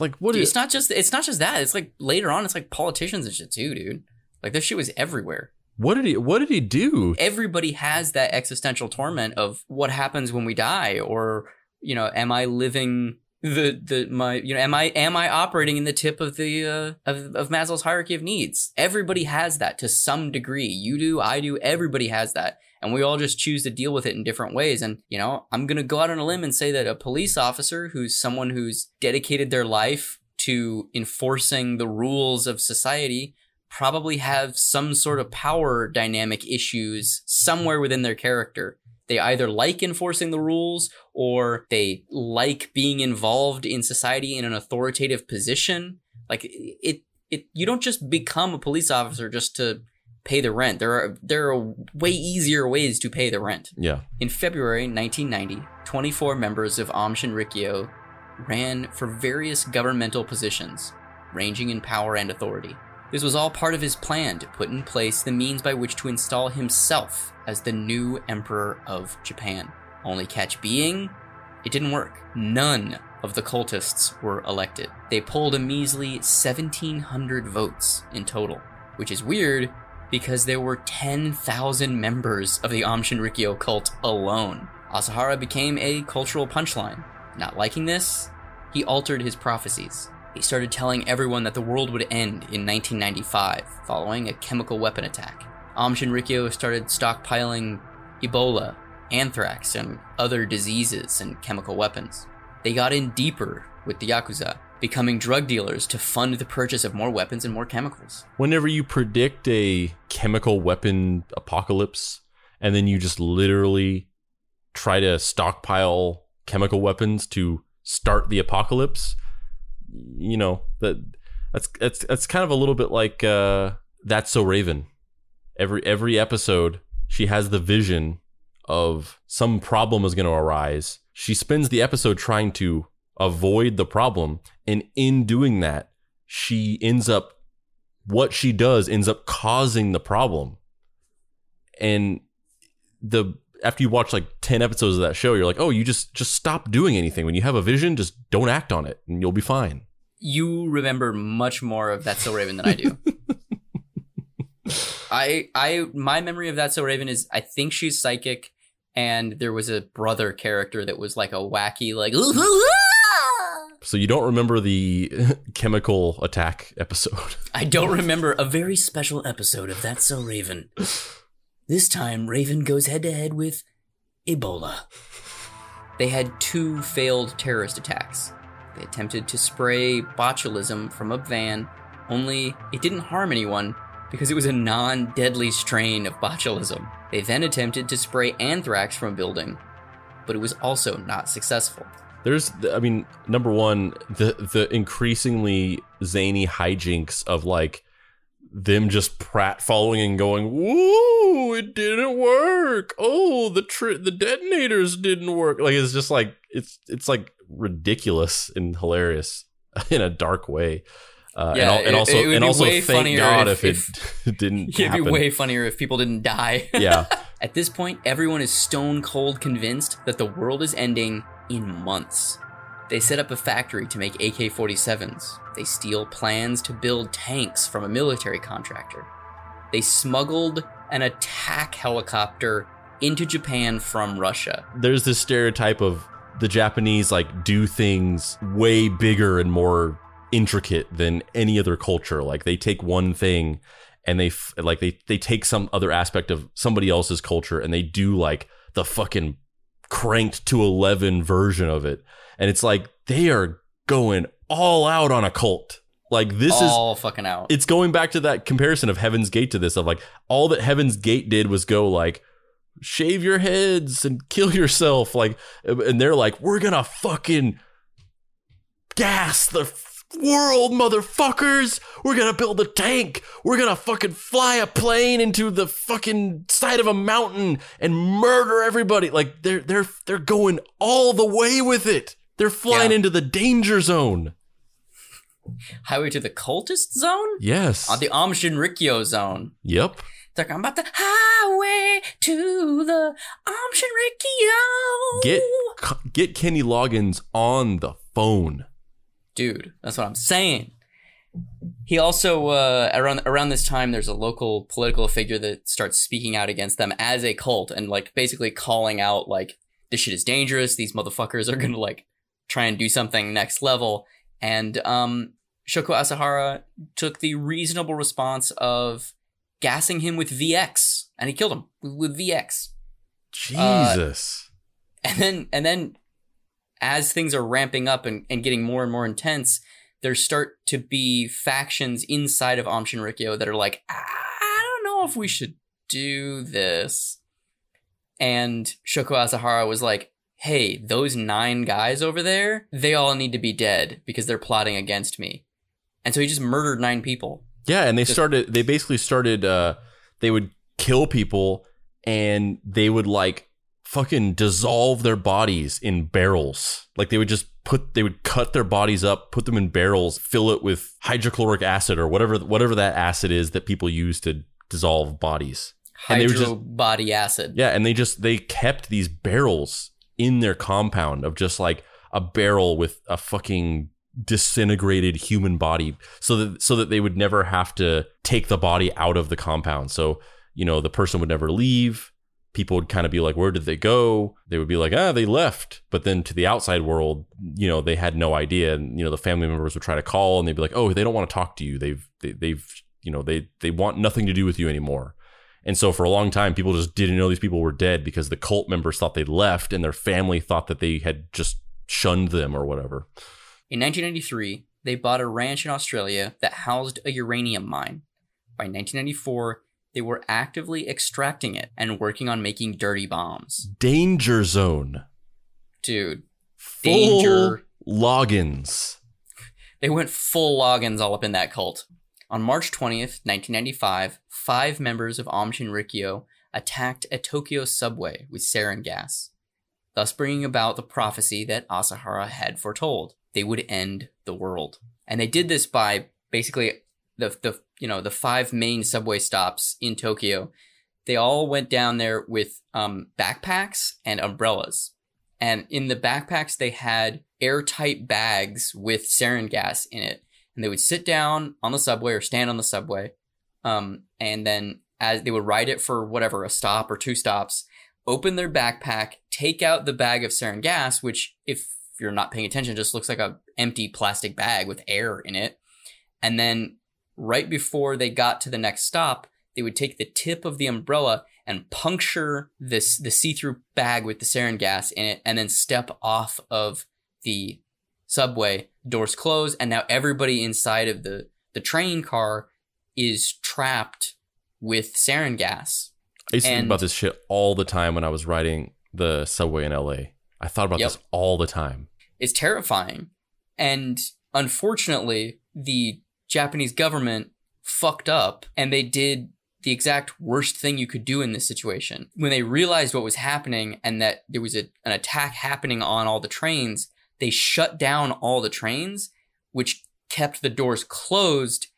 like what Dude, is it's not just it's not just that. It's like later on, it's like politicians and shit too, dude. Like this shit was everywhere. What did he what did he do Everybody has that existential torment of what happens when we die, or you know, am I living the the my you know, am I am I operating in the tip of the uh, of of Maslow's hierarchy of needs? Everybody has that to some degree. You do, I do. Everybody has that, and we all just choose to deal with it in different ways. And you know, I'm gonna go out on a limb and say that a police officer who's someone who's dedicated their life to enforcing the rules of society probably have some sort of power dynamic issues somewhere within their character. They either like enforcing the rules or they like being involved in society in an authoritative position. Like it it you don't just become a police officer just to pay the rent. There are there are way easier ways to pay the rent. yeah In February 1990, 24 members of Aum Shinrikyo ran for various governmental positions, ranging in power and authority. This was all part of his plan to put in place the means by which to install himself as the new emperor of Japan. Only catch being, it didn't work. None of the cultists were elected. They polled a measly 1,700 votes in total, which is weird because there were 10,000 members of the Aum Shinrikyo cult alone. Asahara became a cultural punchline. Not liking this, he altered his prophecies. He started telling everyone that the world would end in 1995 following a chemical weapon attack. Aum Shinrikyo started stockpiling Ebola, anthrax, and other diseases and chemical weapons. They got in deeper with the Yakuza, becoming drug dealers to fund the purchase of more weapons and more chemicals. whenever you predict a chemical weapon apocalypse and then you just literally try to stockpile chemical weapons to start the apocalypse you know that that's that's that's kind of a little bit like uh that's so raven every every episode she has the vision of some problem is going to arise she spends the episode trying to avoid the problem and in doing that she ends up what she does ends up causing the problem. And the after you watch like 10 episodes of that show, you're like, "Oh, you just just stop doing anything. When you have a vision, just don't act on it and you'll be fine." You remember much more of That's So Raven than I do. I I my memory of That's So Raven is I think she's psychic and there was a brother character that was like a wacky like So you don't remember the chemical attack episode. I don't remember a very special episode of That's So Raven. This time, Raven goes head to head with Ebola. They had two failed terrorist attacks. They attempted to spray botulism from a van, only it didn't harm anyone because it was a non deadly strain of botulism. They then attempted to spray anthrax from a building, but it was also not successful. There's, I mean, number one, the the increasingly zany hijinks of like them just prat following and going, "Woo, it didn't work. Oh, the tri- the detonators didn't work." Like it's just like it's it's like ridiculous and hilarious in a dark way. Uh, and, Yeah, al- and also it would and also thank God if- if, it didn't It'd be way funnier if people didn't die. yeah. At this point, everyone is stone cold convinced that the world is ending in months. They set up a factory to make AK 47s. They steal plans to build tanks from a military contractor. They smuggled an attack helicopter into Japan from Russia. there's this stereotype of the Japanese like do things way bigger and more intricate than any other culture. Like they take one thing and they like they they take some other aspect of somebody else's culture and they do like the fucking cranked to 11 version of it. And it's like they are going all out on a cult. Like this is all fucking out. it's going back to that comparison of Heaven's Gate to this of like all that Heaven's Gate did was go like shave your heads and kill yourself like and they're like we're gonna fucking gas the world motherfuckers we're gonna build a tank we're gonna fucking fly a plane into the fucking side of a mountain and murder everybody like they're they're they're going all the way with it they're flying Yeah. into the danger zone Highway to the cultist zone? yes On the Aum Shinrikyo zone. yep like, I'm about the highway to the Aum Shinrikyo. Get get Kenny Loggins on the phone. Dude, that's what I'm saying. He also uh, around around this time, there's a local political figure that starts speaking out against them as a cult and like basically calling out like this shit is dangerous. These motherfuckers are gonna like try and do something next level. And um, Shoko Asahara took the reasonable response of gassing him with VX, and he killed him with VX. Jesus. and then and then as things are ramping up and, and getting more and more intense there start to be factions inside of Aum Shinrikyo that are like i don't know if we should do this. And shoko asahara was like hey those nine guys over there they all need to be dead because they're plotting against me. And so he just murdered nine people. Yeah, and they just- started they basically started uh they would kill people and they would like fucking dissolve their bodies in barrels. Like they would just put they would cut their bodies up, put them in barrels, fill it with hydrochloric acid or whatever whatever that acid is that people use to dissolve bodies. And they were hydro just- body acid Yeah, and they just they kept these barrels in their compound of just like a barrel with a fucking disintegrated human body so that so that they would never have to take the body out of the compound. So, you know, the person would never leave. People would kind of be like, "Where did they go?" They would be like, "Ah, they left." But then to the outside world, you know, they had no idea and you know, the family members would try to call and they'd be like, "Oh, they don't want to talk to you. They've they, they've, you know, they they want nothing to do with you anymore." And so for a long time, people just didn't know these people were dead because the cult members thought they'd left and their family thought that they had just shunned them or whatever. In 1993, they bought a ranch in Australia that housed a uranium mine. By 1994, they were actively extracting it and working on making dirty bombs. Danger zone. Dude, Full Danger. Loggins. they went full Loggins all up in that cult. On March 20th, 1995, five members of Aum Shinrikyo attacked a Tokyo subway with sarin gas, thus bringing about the prophecy that Asahara had foretold. They would end the world. And they did this by basically the, the you know, the five main subway stops in Tokyo. They all went down there with um, backpacks and umbrellas. And in the backpacks, they had airtight bags with sarin gas in it. And they would sit down on the subway or stand on the subway. Um, and then as they would ride it for whatever, a stop or two stops, open their backpack, take out the bag of sarin gas, which if you're not paying attention, just looks like a empty plastic bag with air in it. And then right before they got to the next stop, they would take the tip of the umbrella and puncture this the see-through bag with the sarin gas in it, and then step off of the subway. Doors close, and now everybody inside of the the train car is trapped with sarin gas. I used to think about this shit all the time when I was riding the subway in LA. I thought about Yep. this all the time. It's terrifying, and unfortunately, the Japanese government fucked up, and they did the exact worst thing you could do in this situation. When they realized what was happening and that there was a, an attack happening on all the trains, they shut down all the trains, which kept the doors closed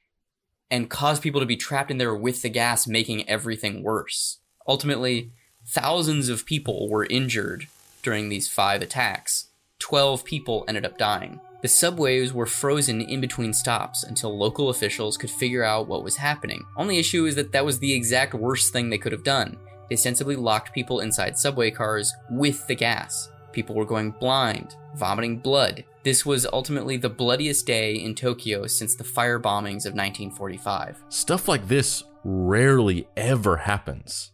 and caused people to be trapped in there with the gas, making everything worse. Ultimately, thousands of people were injured during these five attacks. 12 people ended up dying. The subways were frozen in between stops until local officials could figure out what was happening. Only issue is that that was the exact worst thing they could have done. They sensibly locked people inside subway cars with the gas. People were going blind, vomiting blood. This was ultimately the bloodiest day in Tokyo since the fire bombings of 1945. Stuff like this rarely ever happens.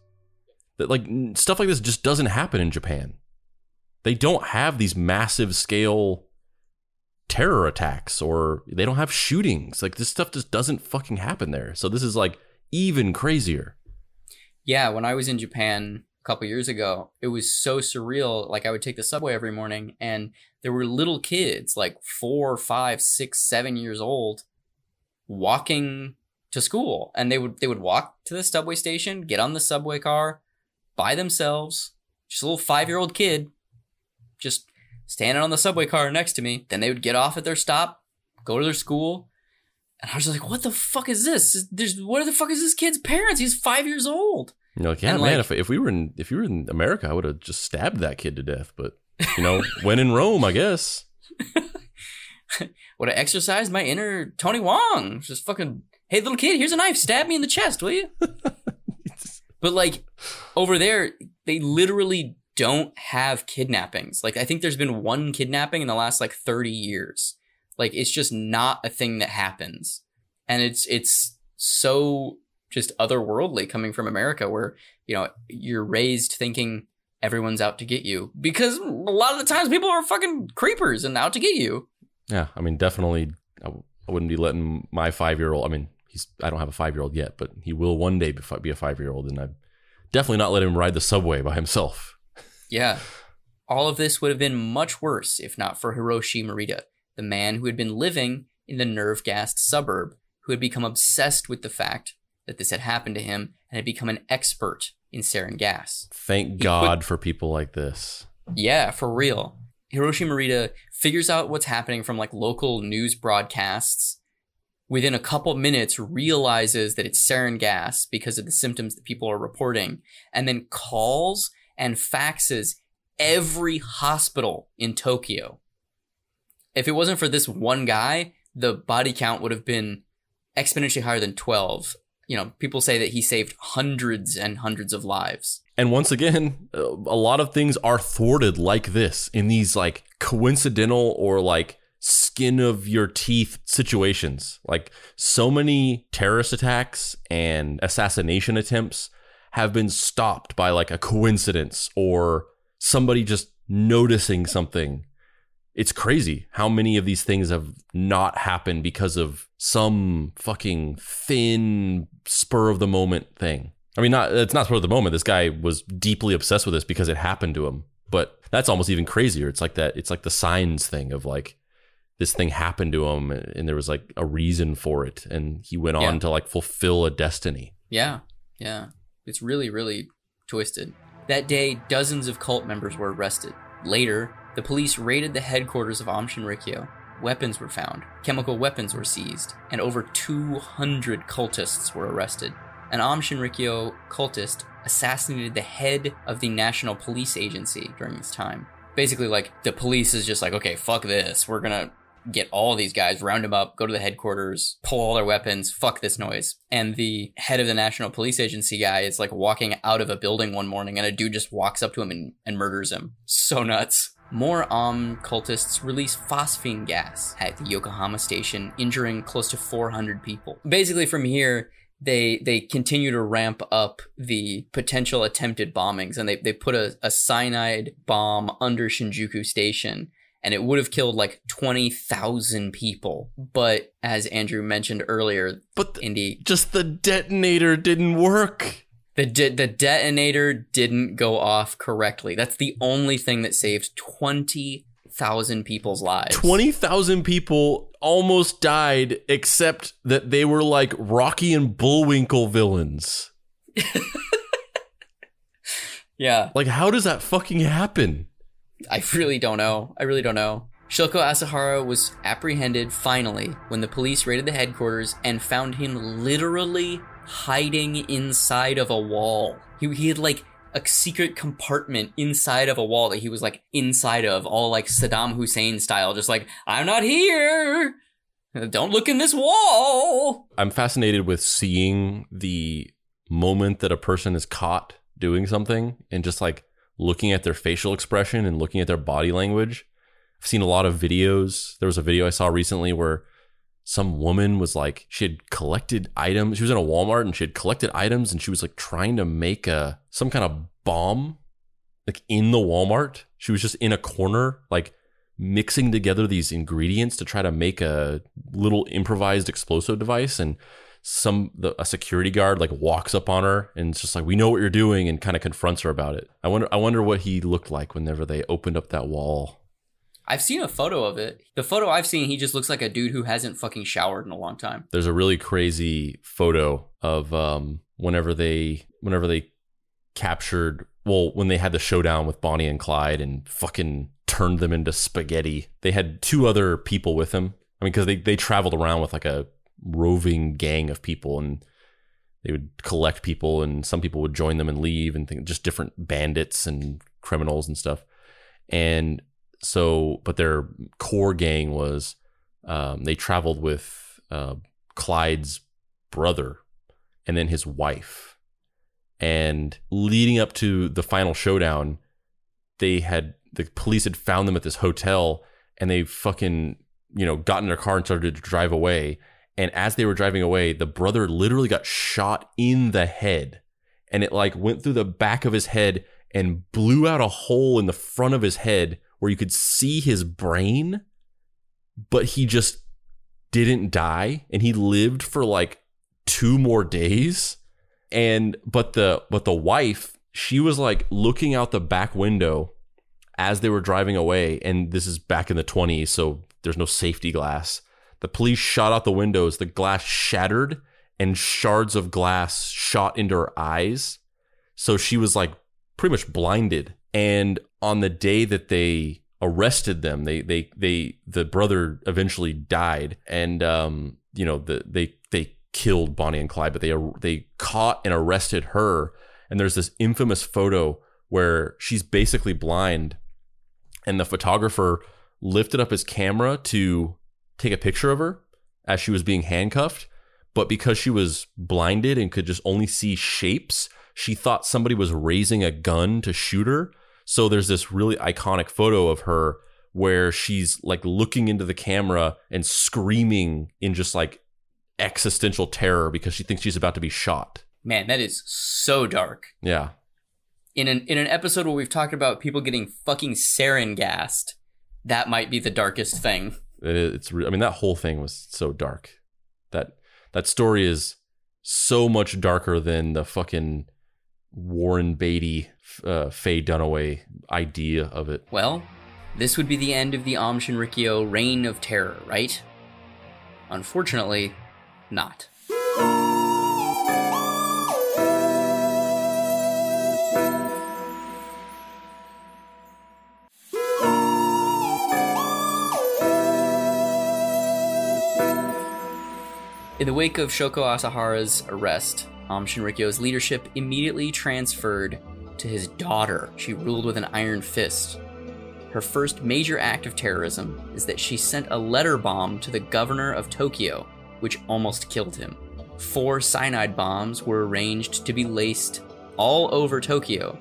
That like stuff like this just doesn't happen in Japan. They don't have these massive scale terror attacks or they don't have shootings. Like this stuff just doesn't fucking happen there. So this is like even crazier. Yeah, when I was in Japan a couple years ago, it was so surreal. Like I would take the subway every morning and there were little kids, like four, five, six, seven years old, walking to school. And they would they would walk to the subway station, get on the subway car by themselves, just a little five year old kid, just standing on the subway car next to me. Then they would get off at their stop, go to their school. And I was like, what the fuck is this? There's what the fuck is this kid's parents? He's five years old. You're like, yeah, And, man. like- if if we were in if you were in America, I would have just stabbed that kid to death. But you know, when in Rome, I guess. Would have exercised my inner Tony Wong. Just fucking, hey, little kid, here's a knife. Stab me in the chest, will you? but like over there, they literally don't have kidnappings. Like I think there's been one kidnapping in the last like 30 years. Like it's just not a thing that happens. And it's it's so just otherworldly coming from America where, you know, you're raised thinking everyone's out to get you because a lot of the times people are fucking creepers and out to get you. Yeah, I mean, definitely, I, wouldn't be letting my five year old. I mean, he's I don't have a five year old yet, but he will one day be, be a five year old, and I definitely not let him ride the subway by himself. Yeah. All of this would have been much worse if not for Hiroshi Morita, the man who had been living in the nerve gassed suburb, who had become obsessed with the fact that this had happened to him and had become an expert in sarin gas. Thank God for people like this. Yeah, for real. Hiroshi Morita figures out what's happening from like local news broadcasts. Within a couple minutes, realizes that it's sarin gas because of the symptoms that people are reporting, and then calls and faxes every hospital in Tokyo. If it wasn't for this one guy, the body count would have been exponentially higher than 12. You know, people say that he saved hundreds and hundreds of lives. And once again, uh, a lot of things are thwarted like this in these like coincidental or like skin of your teeth situations. Like so many terrorist attacks and assassination attempts have been stopped by like a coincidence or somebody just noticing something. It's crazy how many of these things have not happened because of some fucking thin spur of the moment thing. I mean, not it's not spur of the moment. This guy was deeply obsessed with this because it happened to him. But that's almost even crazier. It's like that. It's like the signs thing of like this thing happened to him, and there was like a reason for it, and he went on Yeah. to like fulfill a destiny. Yeah, yeah. It's really, really twisted. That day, dozens of cult members were arrested. Later, the police raided the headquarters of Aum Shinrikyo. Weapons were found, chemical weapons were seized, and over 200 cultists were arrested. An Aum Shinrikyo cultist assassinated the head of the National Police Agency during this time. Basically, like, the police is just like, okay, fuck this. We're gonna get all these guys, round them up, go to the headquarters, pull all their weapons, fuck this noise. And the head of the National Police Agency guy is like walking out of a building one morning and a dude just walks up to him and, and murders him. So nuts. More Aum cultists release phosphine gas at the Yokohama station, injuring close to 400 people. Basically, from here, they they continue to ramp up the potential attempted bombings, and they, they put a, a cyanide bomb under Shinjuku Station and it would have killed like 20,000 people. But as Andrew mentioned earlier, But th- Indy, just the detonator didn't work. the, de- the detonator didn't go off correctly. That's the only thing that saved 20,000 people's lives. 20,000 people almost died, except that they were like Rocky and Bullwinkle villains. Yeah, Like, how does that fucking happen? I really don't know. I really don't know. Shoko Asahara was apprehended finally when the police raided the headquarters and found him literally hiding inside of a wall. He, he had like a secret compartment inside of a wall that he was like inside of, all like Saddam Hussein style, just like, I'm not here. Don't look in this wall. I'm fascinated with seeing the moment that a person is caught doing something and just like looking at their facial expression and looking at their body language. I've seen a lot of videos. There was a video I saw recently where some woman was like she had collected items. She was in a Walmart and she had collected items and she was like trying to make a some kind of bomb like in the Walmart. She was just in a corner like mixing together these ingredients to try to make a little improvised explosive device and some the, a security guard like walks up on her and it's just like we know what you're doing and kind of confronts her about it. I wonder I wonder what he looked like whenever they opened up that wall. I've seen a photo of it. The photo I've seen, he just looks like a dude who hasn't fucking showered in a long time. There's a really crazy photo of um whenever they whenever they captured well when they had the showdown with Bonnie and Clyde and fucking turned them into spaghetti. They had two other people with them. I mean, because they they traveled around with like a roving gang of people and they would collect people and some people would join them and leave and think, just different bandits and criminals and stuff. And so, but their core gang was um, they traveled with uh, Clyde's brother and then his wife. And leading up to the final showdown, they had the police had found them at this hotel and they fucking, you know, got in their car and started to drive away. And as they were driving away, the brother literally got shot in the head. And it like went through the back of his head and blew out a hole in the front of his head where you could see his brain, but he just didn't die and he lived for like two more days. And but the but the wife, she was like looking out the back window as they were driving away and this is back in the 20s so there's no safety glass the police shot out the windows. The glass shattered and shards of glass shot into her eyes. So she was like pretty much blinded. And on the day that they arrested them, they they they the brother eventually died. And um, you know, the they they killed Bonnie and Clyde, but they they caught and arrested her. And there's this infamous photo where she's basically blind and the photographer lifted up his camera to take a picture of her as she was being handcuffed, but because she was blinded and could just only see shapes, she thought somebody was raising a gun to shoot her. So there's this really iconic photo of her where she's like looking into the camera and screaming in just like existential terror because she thinks she's about to be shot. Man, that is so dark. Yeah. In an in an episode where we've talked about people getting fucking sarin gassed, that might be the darkest thing. It's I mean that whole thing was so dark. That that story is so much darker than the fucking Warren Beatty, uh, Faye Dunaway idea of it. Well, this would be the end of the Aum Shinrikyo reign of terror, right? Unfortunately, not. In the wake of Shoko Asahara's arrest, Aum Shinrikyo's leadership immediately transferred to his daughter. She ruled with an iron fist. Her first major act of terrorism is that she sent a letter bomb to the governor of Tokyo, which almost killed him. Four cyanide bombs were arranged to be laced all over Tokyo,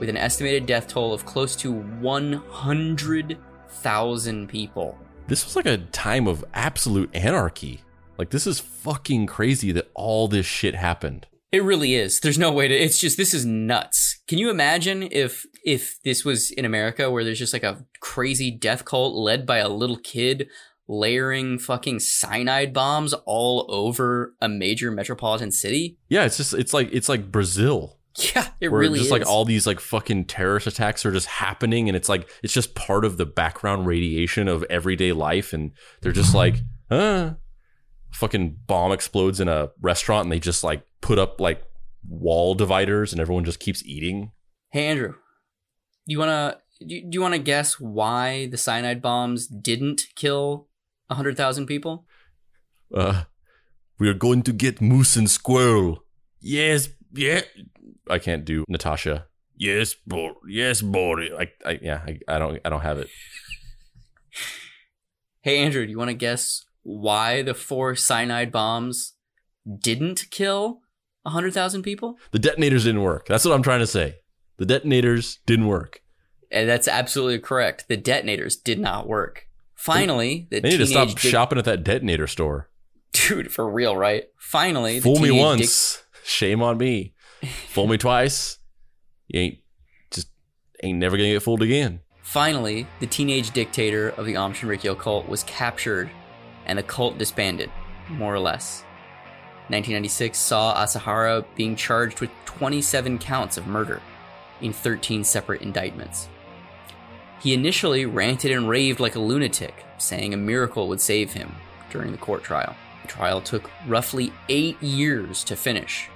with an estimated death toll of close to 100,000 people. This was like a time of absolute anarchy. Like this is fucking crazy that all this shit happened. It really is. There's no way to it's just this is nuts. Can you imagine if if this was in America where there's just like a crazy death cult led by a little kid layering fucking cyanide bombs all over a major metropolitan city? Yeah, it's just it's like it's like Brazil. Yeah, it where really just is. like all these like fucking terrorist attacks are just happening and it's like it's just part of the background radiation of everyday life and they're just like, uh fucking bomb explodes in a restaurant and they just like put up like wall dividers and everyone just keeps eating. Hey Andrew, you wanna do you, do you wanna guess why the cyanide bombs didn't kill hundred thousand people? Uh, we are going to get moose and squirrel. Yes, yeah. I can't do Natasha. Yes, boy. Yes, boy. I, I yeah. I, I don't. I don't have it. Hey Andrew, do you want to guess why the four cyanide bombs didn't kill 100,000 people? The detonators didn't work. That's what I'm trying to say. The detonators didn't work. And that's absolutely correct. The detonators did not work. Finally, the They need to stop shopping at that detonator store. Dude, for real, right? Finally, the Fool me once, shame on me. Fool me twice, you ain't just ain't never gonna get fooled again. Finally, the teenage dictator of the Aum Shinrikyo cult was captured and the cult disbanded, more or less. 1996 saw Asahara being charged with 27 counts of murder in 13 separate indictments. He initially ranted and raved like a lunatic, saying a miracle would save him during the court trial. The trial took roughly eight years to finish.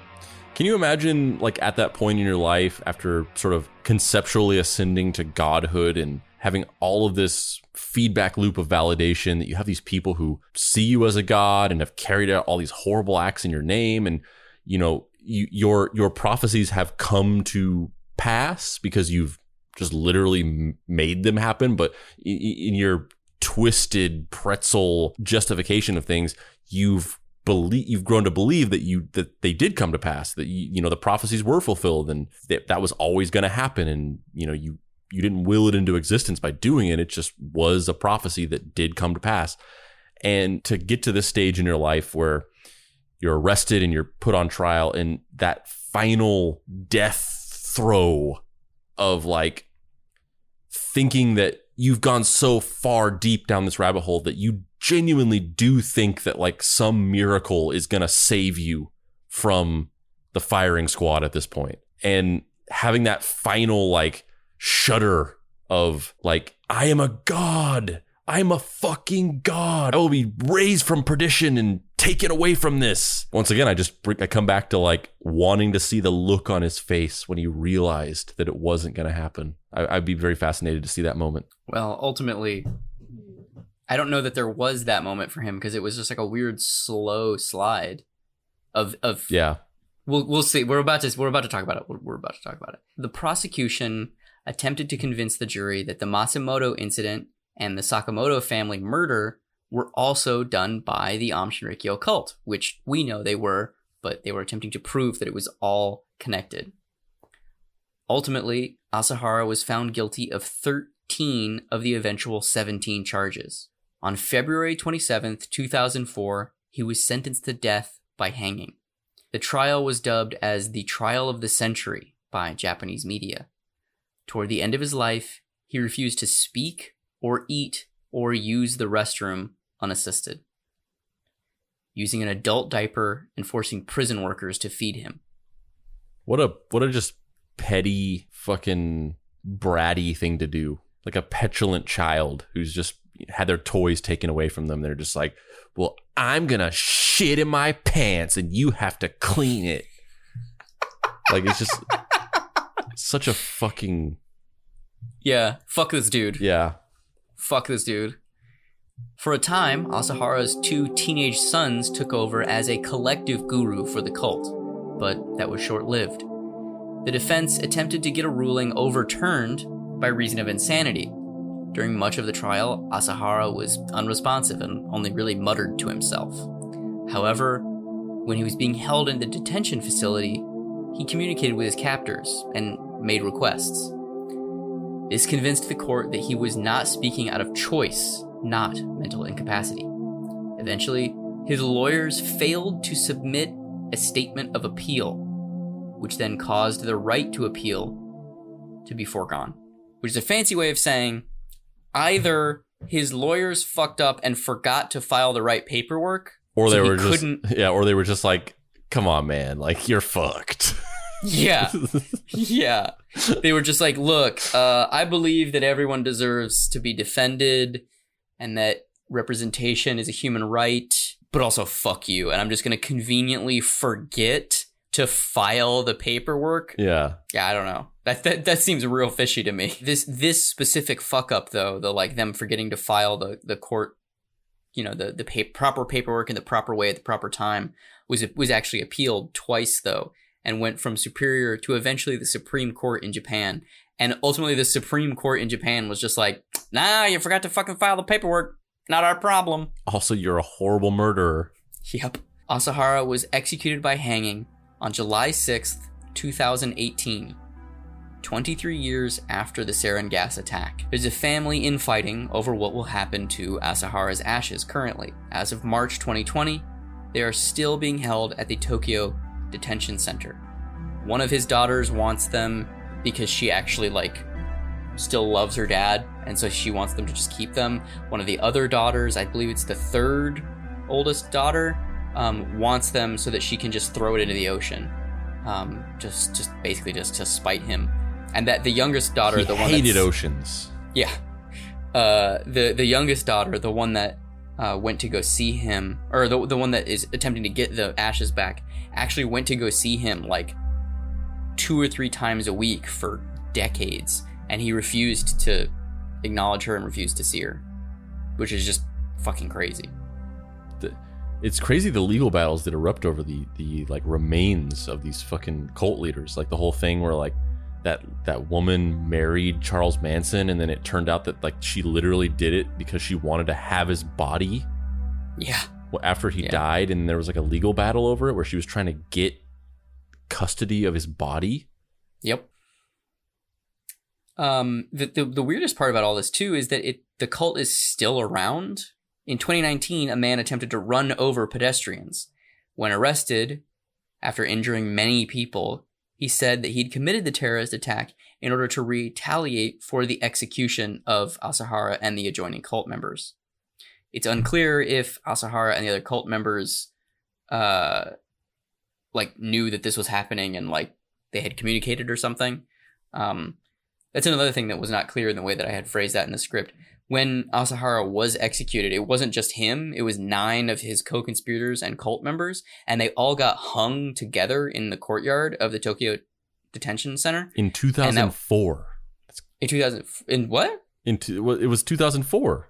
Can you imagine, like, at that point in your life, after sort of conceptually ascending to godhood and having all of this feedback loop of validation that you have these people who see you as a god and have carried out all these horrible acts in your name. And you know you, your your prophecies have come to pass because you've just literally made them happen. But in, your twisted pretzel justification of things you've believe you've grown to believe that you that they did come to pass that you, you know the prophecies were fulfilled and that, that was always going to happen. And you know you you didn't will it into existence by doing it. It just was a prophecy that did come to pass. And to get to this stage in your life where you're arrested and you're put on trial and that final death throw of like thinking that you've gone so far deep down this rabbit hole that you genuinely do think that like some miracle is going to save you from the firing squad at this point. And having that final like shudder of like, I am a god. I'm a fucking god. I will be raised from perdition and taken away from this. Once again, I just I come back to like wanting to see the look on his face when he realized that it wasn't going to happen. I, would be very fascinated to see that moment. Well, ultimately, I don't know that there was that moment for him because it was just like a weird slow slide of of yeah. We'll we'll see. We're about to we're about to talk about it. We're, we're about to talk about it. The prosecution attempted to convince the jury that the Matsumoto incident and the Sakamoto family murder were also done by the Shinrikyo cult, which we know they were, but they were attempting to prove that it was all connected. Ultimately, Asahara was found guilty of 13 of the eventual 17 charges. On February 27, 2004, he was sentenced to death by hanging. The trial was dubbed as the Trial of the Century by Japanese media. Toward the end of his life, he refused to speak or eat or use the restroom unassisted, using an adult diaper and forcing prison workers to feed him. What a what a just petty fucking bratty thing to do. Like a petulant child who's just had their toys taken away from them. They're just like, "Well, I'm going to shit in my pants and you have to clean it." Like it's just such a fucking yeah. Fuck this dude. yeah. Fuck this dude. For a time, Asahara's two teenage sons took over as a collective guru for the cult, but that was short lived. The defense attempted to get a ruling overturned by reason of insanity. During much of the trial, Asahara was unresponsive and only really muttered to himself. However, when he was being held in the detention facility, he communicated with his captors and made requests. This convinced the court that he was not speaking out of choice, not mental incapacity. Eventually, his lawyers failed to submit a statement of appeal, which then caused the right to appeal to be foregone, which is a fancy way of saying either his lawyers fucked up and forgot to file the right paperwork, Or they so he were just yeah, or they were just like, "Come on, man, like you're fucked." Yeah. yeah. They were just like, look, uh, I believe that everyone deserves to be defended and that representation is a human right, but also fuck you. And I'm just going to conveniently forget to file the paperwork. yeah. Yeah, I don't know. That, that that seems real fishy to me. This this specific fuck up though, the like them forgetting to file the the court, you know, the the pa- proper paperwork in the proper way at the proper time was was actually appealed twice though and went from superior to eventually the Supreme Court in Japan. And ultimately the Supreme Court in Japan was just like, "Nah, you forgot to fucking file the paperwork. Not our problem." Also, you're a horrible murderer. Yep. Asahara was executed by hanging on July 6th, 2018. 23 years after the sarin gas attack. There's a family infighting over what will happen to Asahara's ashes currently. As of March 2020, they are still being held at the Tokyo Detention Center. One of his daughters wants them because she actually like still loves her dad, and so she wants them to just keep them. One of the other daughters, I believe it's the third oldest daughter, um, wants them so that she can just throw it into the ocean, um, just just basically just to spite him. And that the youngest daughter, he the one hated oceans. yeah, uh, the the youngest daughter, the one that uh, went to go see him, or the the one that is attempting to get the ashes back, actually went to go see him like two or three times a week for decades, and he refused to acknowledge her and refused to see her, which is just fucking crazy. It's crazy the legal battles that erupt over the the like remains of these fucking cult leaders. Like the whole thing where like that that woman married Charles Manson and then it turned out that like she literally did it because she wanted to have his body Yeah, after he Yeah. died and there was like a legal battle over it where she was trying to get custody of his body. Yep. Um, the, the the weirdest part about all this too is that it the cult is still around. In 2019, a man attempted to run over pedestrians. When arrested, after injuring many people, he said that he'd committed the terrorist attack in order to retaliate for the execution of Asahara and the adjoining cult members. It's unclear if Asahara and the other cult members, uh, like knew that this was happening and like they had communicated or something. Um, that's another thing that was not clear in the way that I had phrased that in the script. When Asahara was executed, it wasn't just him, it was nine of his co conspirators and cult members, and they all got hung together in the courtyard of the Tokyo Detention Center In 2004. in 2000. In what? In two, it was 2004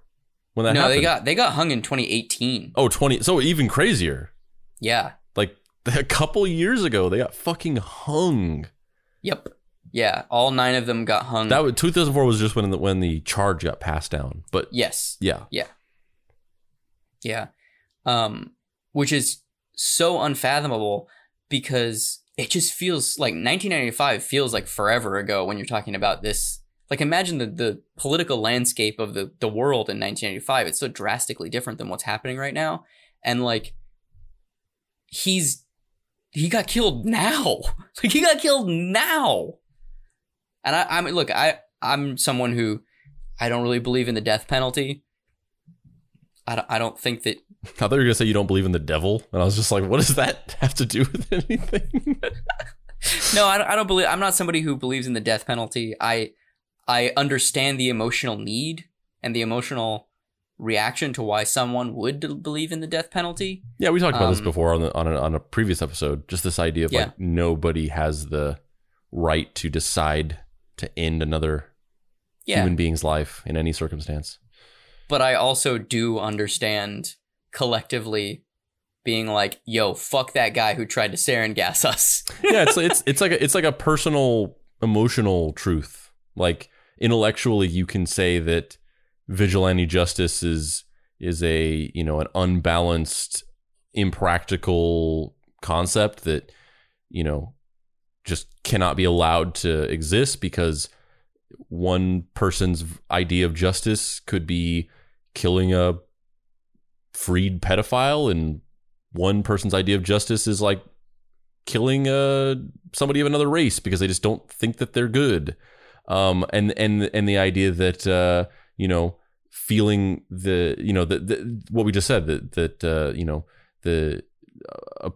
when that no, happened. they got they got hung in 2018. Oh, 20. So even crazier. Yeah. Like a couple years ago, they got fucking hung. Yep. Yeah. All nine of them got hung. That was 2004 was just when the, when the charge got passed down. But yes. yeah, Yeah. Um, which is so unfathomable because it just feels like 1995 feels like forever ago when you're talking about this. Like imagine the, the political landscape of the, the world in 1985. It's so drastically different than what's happening right now. And like, he's, he got killed now. Like he got killed now. And I, I mean, look, I, I'm someone who I don't really believe in the death penalty. I don't, I don't think that I thought you were gonna say you don't believe in the devil, and I was just like, what does that have to do with anything? no, I don't, I don't believe. I'm not somebody who believes in the death penalty. I I understand the emotional need and the emotional reaction to why someone would believe in the death penalty. yeah, we talked about this Um, before on the, on a, on a previous episode. Just this idea of Yeah. like nobody has the right to decide to end another Yeah, human being's life in any circumstance. but I also do understand collectively being like, "Yo, fuck that guy who tried to sarin gas us." yeah, it's it's it's like a, it's like a personal emotional truth. Like intellectually, you can say that vigilante justice is is a you know an unbalanced, impractical concept that you know just cannot be allowed to exist because one person's idea of justice could be killing a freed pedophile and one person's idea of justice is like killing uh somebody of another race because they just don't think that they're good. Um and and and the idea that uh you know feeling the you know the, the what we just said that that uh you know the uh,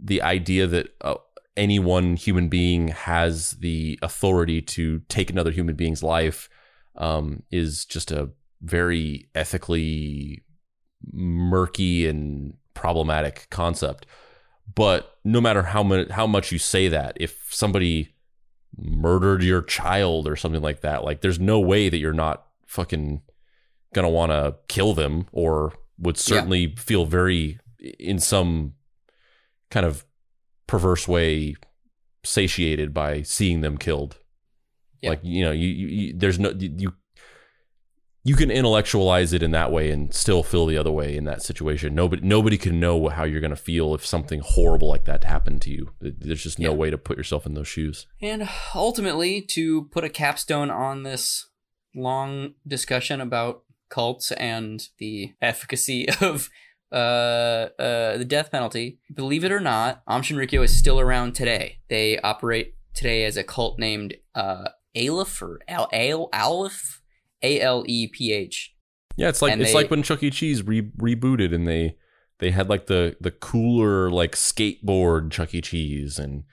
the idea that uh, any one human being has the authority to take another human being's life um is just a very ethically murky and problematic concept. But no matter how much how much you say that, if somebody murdered your child or something like that, like there's no way that you're not fucking gonna want to kill them or would certainly feel very in some kind of perverse way satiated by seeing them killed. Yeah. Like you know, you, you, you there's no you you can intellectualize it in that way and still feel the other way in that situation. Nobody nobody can know how you're going to feel if something horrible like that happened to you. There's just no Yeah. way to put yourself in those shoes. And ultimately, to put a capstone on this long discussion about cults and the efficacy of uh, uh, the death penalty, believe it or not, Shinrikyo is still around today. They operate today as a cult named uh, Aleph or Al Al Aleph A L E P H. Yeah, it's like And it's they- like when Chuck E. Cheese re- rebooted and they they had like the the cooler like skateboard Chuck E. Cheese and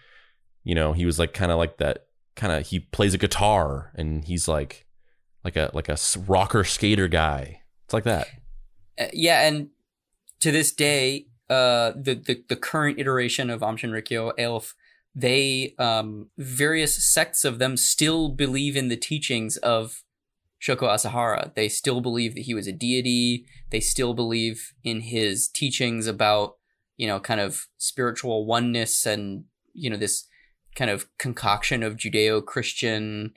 you know he was like kind of like that kind of he plays a guitar and he's like like a like a rocker skater guy. It's like that. Uh, yeah, and to this day, uh, the, the the current iteration of Shinrikyo, Aleph, they um various sects of them still believe in the teachings of Shoko Asahara. They still believe that he was a deity. They still believe in his teachings about you know kind of spiritual oneness and you know this kind of concoction of Judeo-Christian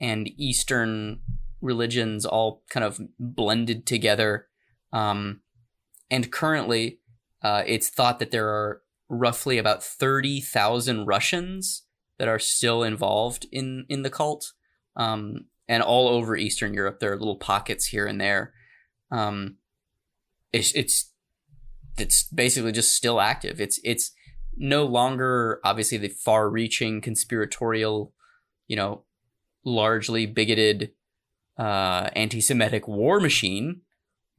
and Eastern religions all kind of blended together. Um, and currently, uh, it's thought that there are roughly about 30,000 Russians that are still involved in, in the cult. Um, and all over Eastern Europe, there are little pockets here and there. Um, it's, it's, it's basically just still active. It's, it's no longer obviously the far reaching conspiratorial, you know, largely bigoted, uh, anti-Semitic war machine,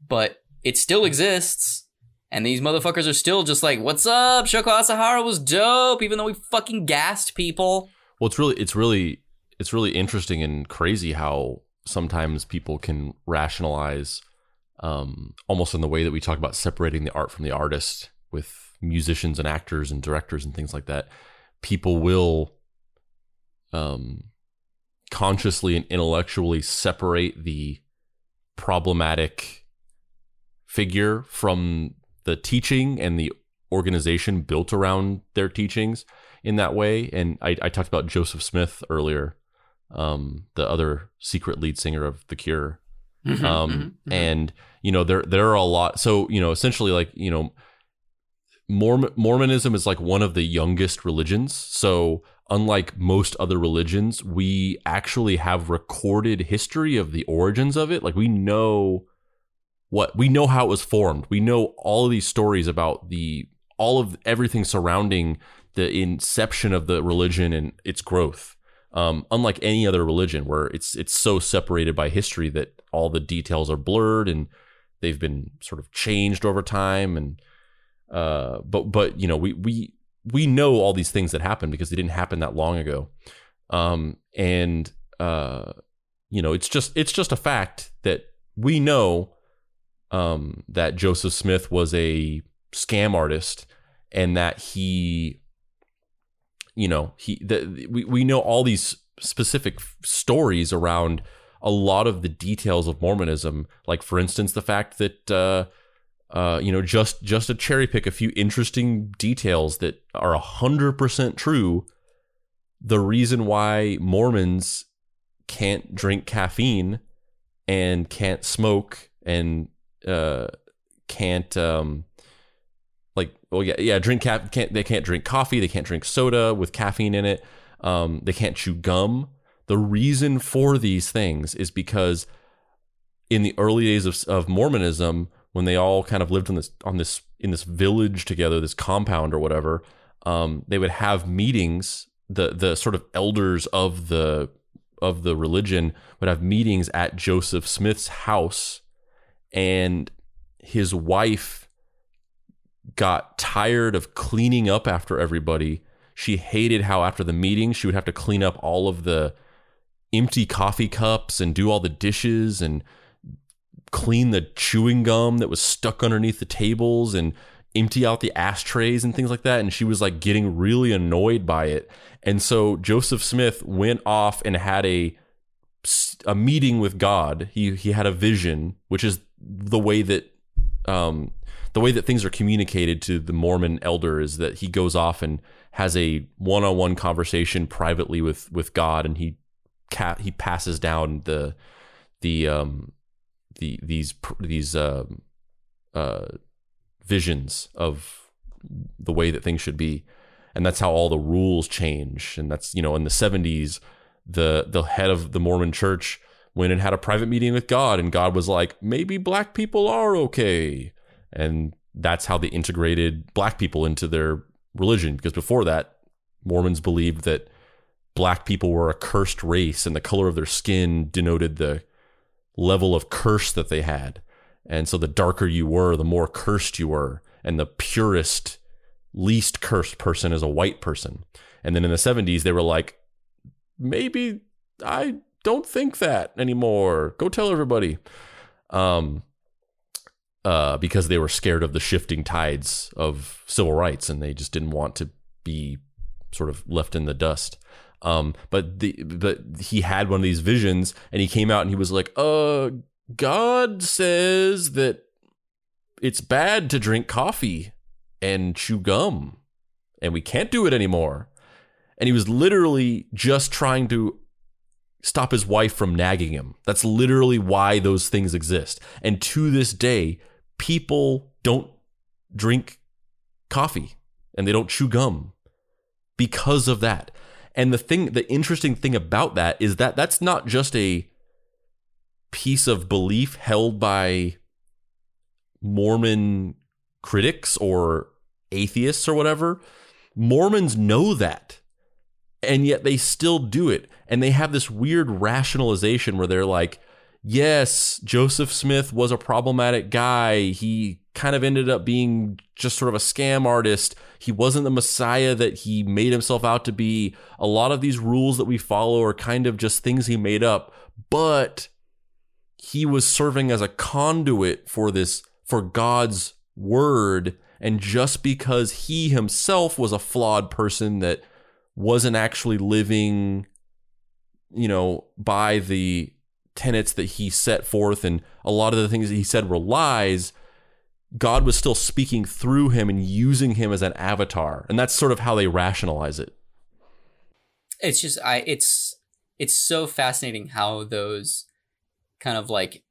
but it still exists. And these motherfuckers are still just like, "What's up? Shoko Asahara was dope," even though we fucking gassed people. Well, it's really it's really it's really interesting and crazy how sometimes people can rationalize um, almost in the way that we talk about separating the art from the artist with musicians and actors and directors and things like that. People will um, consciously and intellectually separate the problematic figure from the teaching and the organization built around their teachings in that way. And I, I talked about Joseph Smith earlier, um, the other secret lead singer of The Cure. Mm-hmm, Um, and you know there there are a lot. So you know essentially like you know Mormon, Mormonism is like one of the youngest religions. So unlike most other religions, we actually have recorded history of the origins of it. Like we know what we know how it was formed. We know all of these stories about the all of everything surrounding the inception of the religion and its growth. Um, unlike any other religion, where it's it's so separated by history that all the details are blurred and they've been sort of changed over time. And uh, but but you know we we we know all these things that happened because they didn't happen that long ago. Um, and uh, you know it's just it's just a fact that we know um, that Joseph Smith was a scam artist and that he you know he that we, we know all these specific stories around a lot of the details of mormonism like for instance the fact that uh uh, you know, just just to cherry pick a few interesting details that are hundred percent true. The reason why Mormons can't drink caffeine and can't smoke and uh, can't um, like well yeah yeah drink cap can't they can't drink coffee they can't drink soda with caffeine in it um, they can't chew gum. The reason for these things is because in the early days of, of mormonism when they all kind of lived on this on this in this village together this compound or whatever um, they would have meetings. The the sort of elders of the of the religion would have meetings at joseph smith's house and his wife got tired of cleaning up after everybody. She hated how after the meeting she would have to clean up all of the empty coffee cups and do all the dishes and clean the chewing gum that was stuck underneath the tables and empty out the ashtrays and things like that and she was like getting really annoyed by it. And so Joseph Smith went off and had a a meeting with God. He he had a vision, which is the way that um, the way that things are communicated to the Mormon elder is that he goes off and has a one-on-one conversation privately with with God, and he ca- he passes down the the um the these these um uh visions of the way that things should be, and that's how all the rules change, and that's you know in the seventies the the head of the Mormon church went and had a private meeting with God, and God was like, maybe black people are okay. And that's how they integrated black people into their religion. Because before that, Mormons believed that black people were a cursed race and the color of their skin denoted the level of curse that they had. And so the darker you were, the more cursed you were. And the purest, least cursed person is a white person. And then in the 70s, they were like, maybe I don't think that anymore. Go tell everybody. Um, uh, because they were scared of the shifting tides of civil rights and they just didn't want to be sort of left in the dust. Um, but the but he had one of these visions and he came out and he was like, "Uh, God says that it's bad to drink coffee and chew gum, and we can't do it anymore." And he was literally just trying to stop his wife from nagging him. That's literally why those things exist. And to this day, people don't drink coffee and they don't chew gum because of that. And the thing, the interesting thing about that is that that's not just a piece of belief held by Mormon critics or atheists or whatever. Mormons know that. And yet they still do it. And they have this weird rationalization where they're like, yes, Joseph Smith was a problematic guy. He kind of ended up being just sort of a scam artist. He wasn't the messiah that he made himself out to be. A lot of these rules that we follow are kind of just things he made up, but he was serving as a conduit for this, for God's word. And just because he himself was a flawed person that wasn't actually living, you know, by the tenets that he set forth, and a lot of the things that he said were lies God was still speaking through him and using him as an avatar. And that's sort of how they rationalize it. It's just I it's it's so fascinating how those kind of like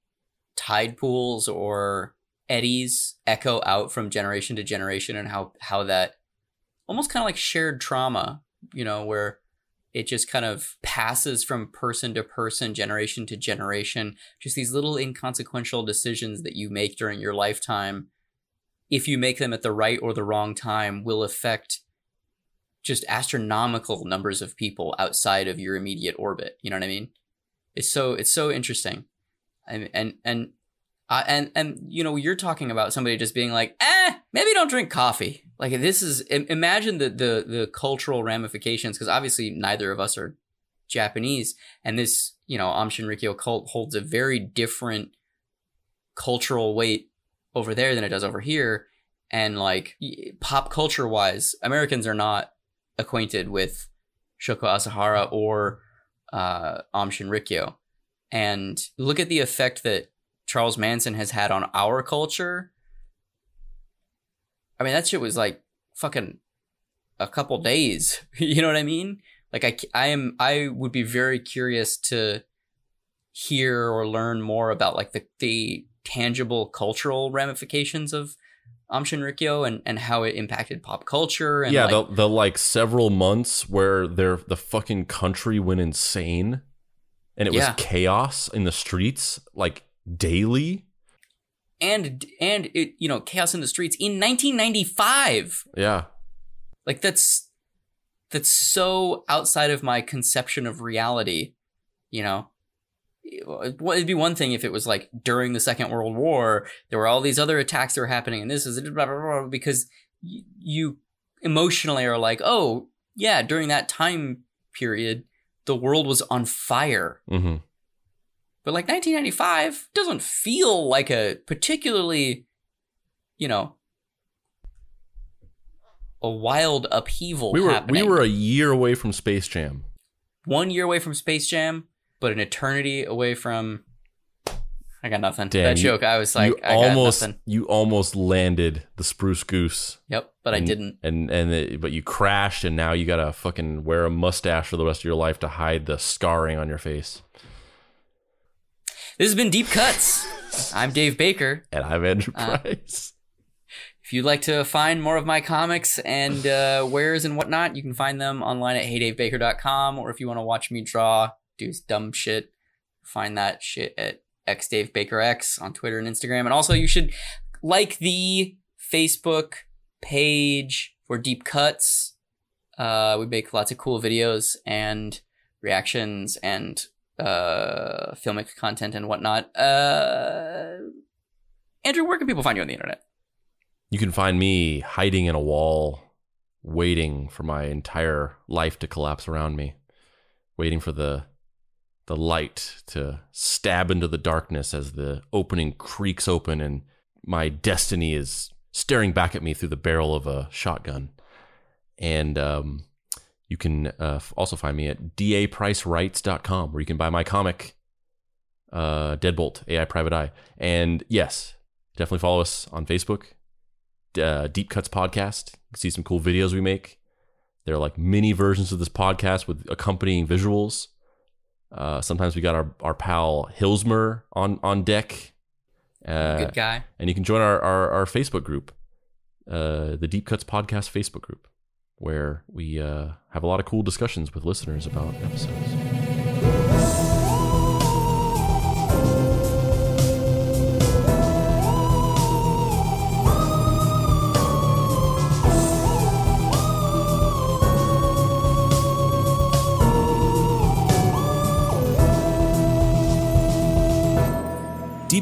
tide pools or eddies echo out from generation to generation and how how that almost kind of like shared trauma, you know, where it just kind of passes from person to person, generation to generation. Just these little inconsequential decisions that you make during your lifetime, if you make them at the right or the wrong time, will affect just astronomical numbers of people outside of your immediate orbit. You know what I mean? It's so it's so interesting, and and and uh, and and you know you're talking about somebody just being like, eh, maybe don't drink coffee. Like this is imagine the the the cultural ramifications because obviously neither of us are Japanese, and this you know Aum Shinrikyo cult holds a very different cultural weight over there than it does over here, and like pop culture wise, Americans are not acquainted with Shoko Asahara or uh, Shinrikyo, and look at the effect that Charles Manson has had on our culture. I mean, that shit was like fucking a couple days. you know what I mean? Like I, I am, I would be very curious to hear or learn more about like the, the tangible cultural ramifications of Aum Shinrikyo and, and how it impacted pop culture. And yeah, like, the, the like several months where their the fucking country went insane and it was chaos in the streets like daily. And and it you know chaos in the streets in 1995 Yeah. like that's that's so outside of my conception of reality you know? It- it'd be one thing if it was like during the second world war there were all these other attacks that were happening and this is blah, blah, blah, because you emotionally are like oh yeah during that time period the world was on fire. Hmm but like 1995 doesn't feel like a particularly, you know, a wild upheaval We were happening. we were a year away from Space Jam. one year away from Space Jam, but an eternity away from. I got nothing. Damn, that you- joke, I was like, you I almost got nothing. you almost landed the spruce goose. Yep, but I didn't. And and it, but you crashed, and now you gotta fucking wear a mustache for the rest of your life to hide the scarring on your face. This has been Deep Cuts. I'm Dave Baker. And I'm Andrew Uh, Price. If you'd like to find more of my comics and uh, wares and whatnot, you can find them online at heydavebaker.com. Or if you want to watch me draw, do dumb shit, find that shit at xdavebakerx on Twitter and Instagram. And also, you should like the Facebook page for Deep Cuts Uh, we make lots of cool videos and reactions and uh, filmic content and whatnot. Uh, Andrew, where can people find you on the internet? You can find me hiding in a wall, waiting for my entire life to collapse around me, waiting for the the light to stab into the darkness as the opening creaks open and my destiny is staring back at me through the barrel of a shotgun. And um, you can uh, also find me at dapricerights.com where you can buy my comic, uh, Deadbolt, AI Private Eye. And yes, definitely follow us on Facebook, uh, Deep Cuts Podcast. You can see some cool videos we make. They're like mini versions of this podcast with accompanying visuals. Uh, sometimes we got our, our pal Hilsmer on, on deck. Uh, Good guy. and you can join our, our, our Facebook group, uh, the Deep Cuts Podcast Facebook group, where we uh, have a lot of cool discussions with listeners about episodes.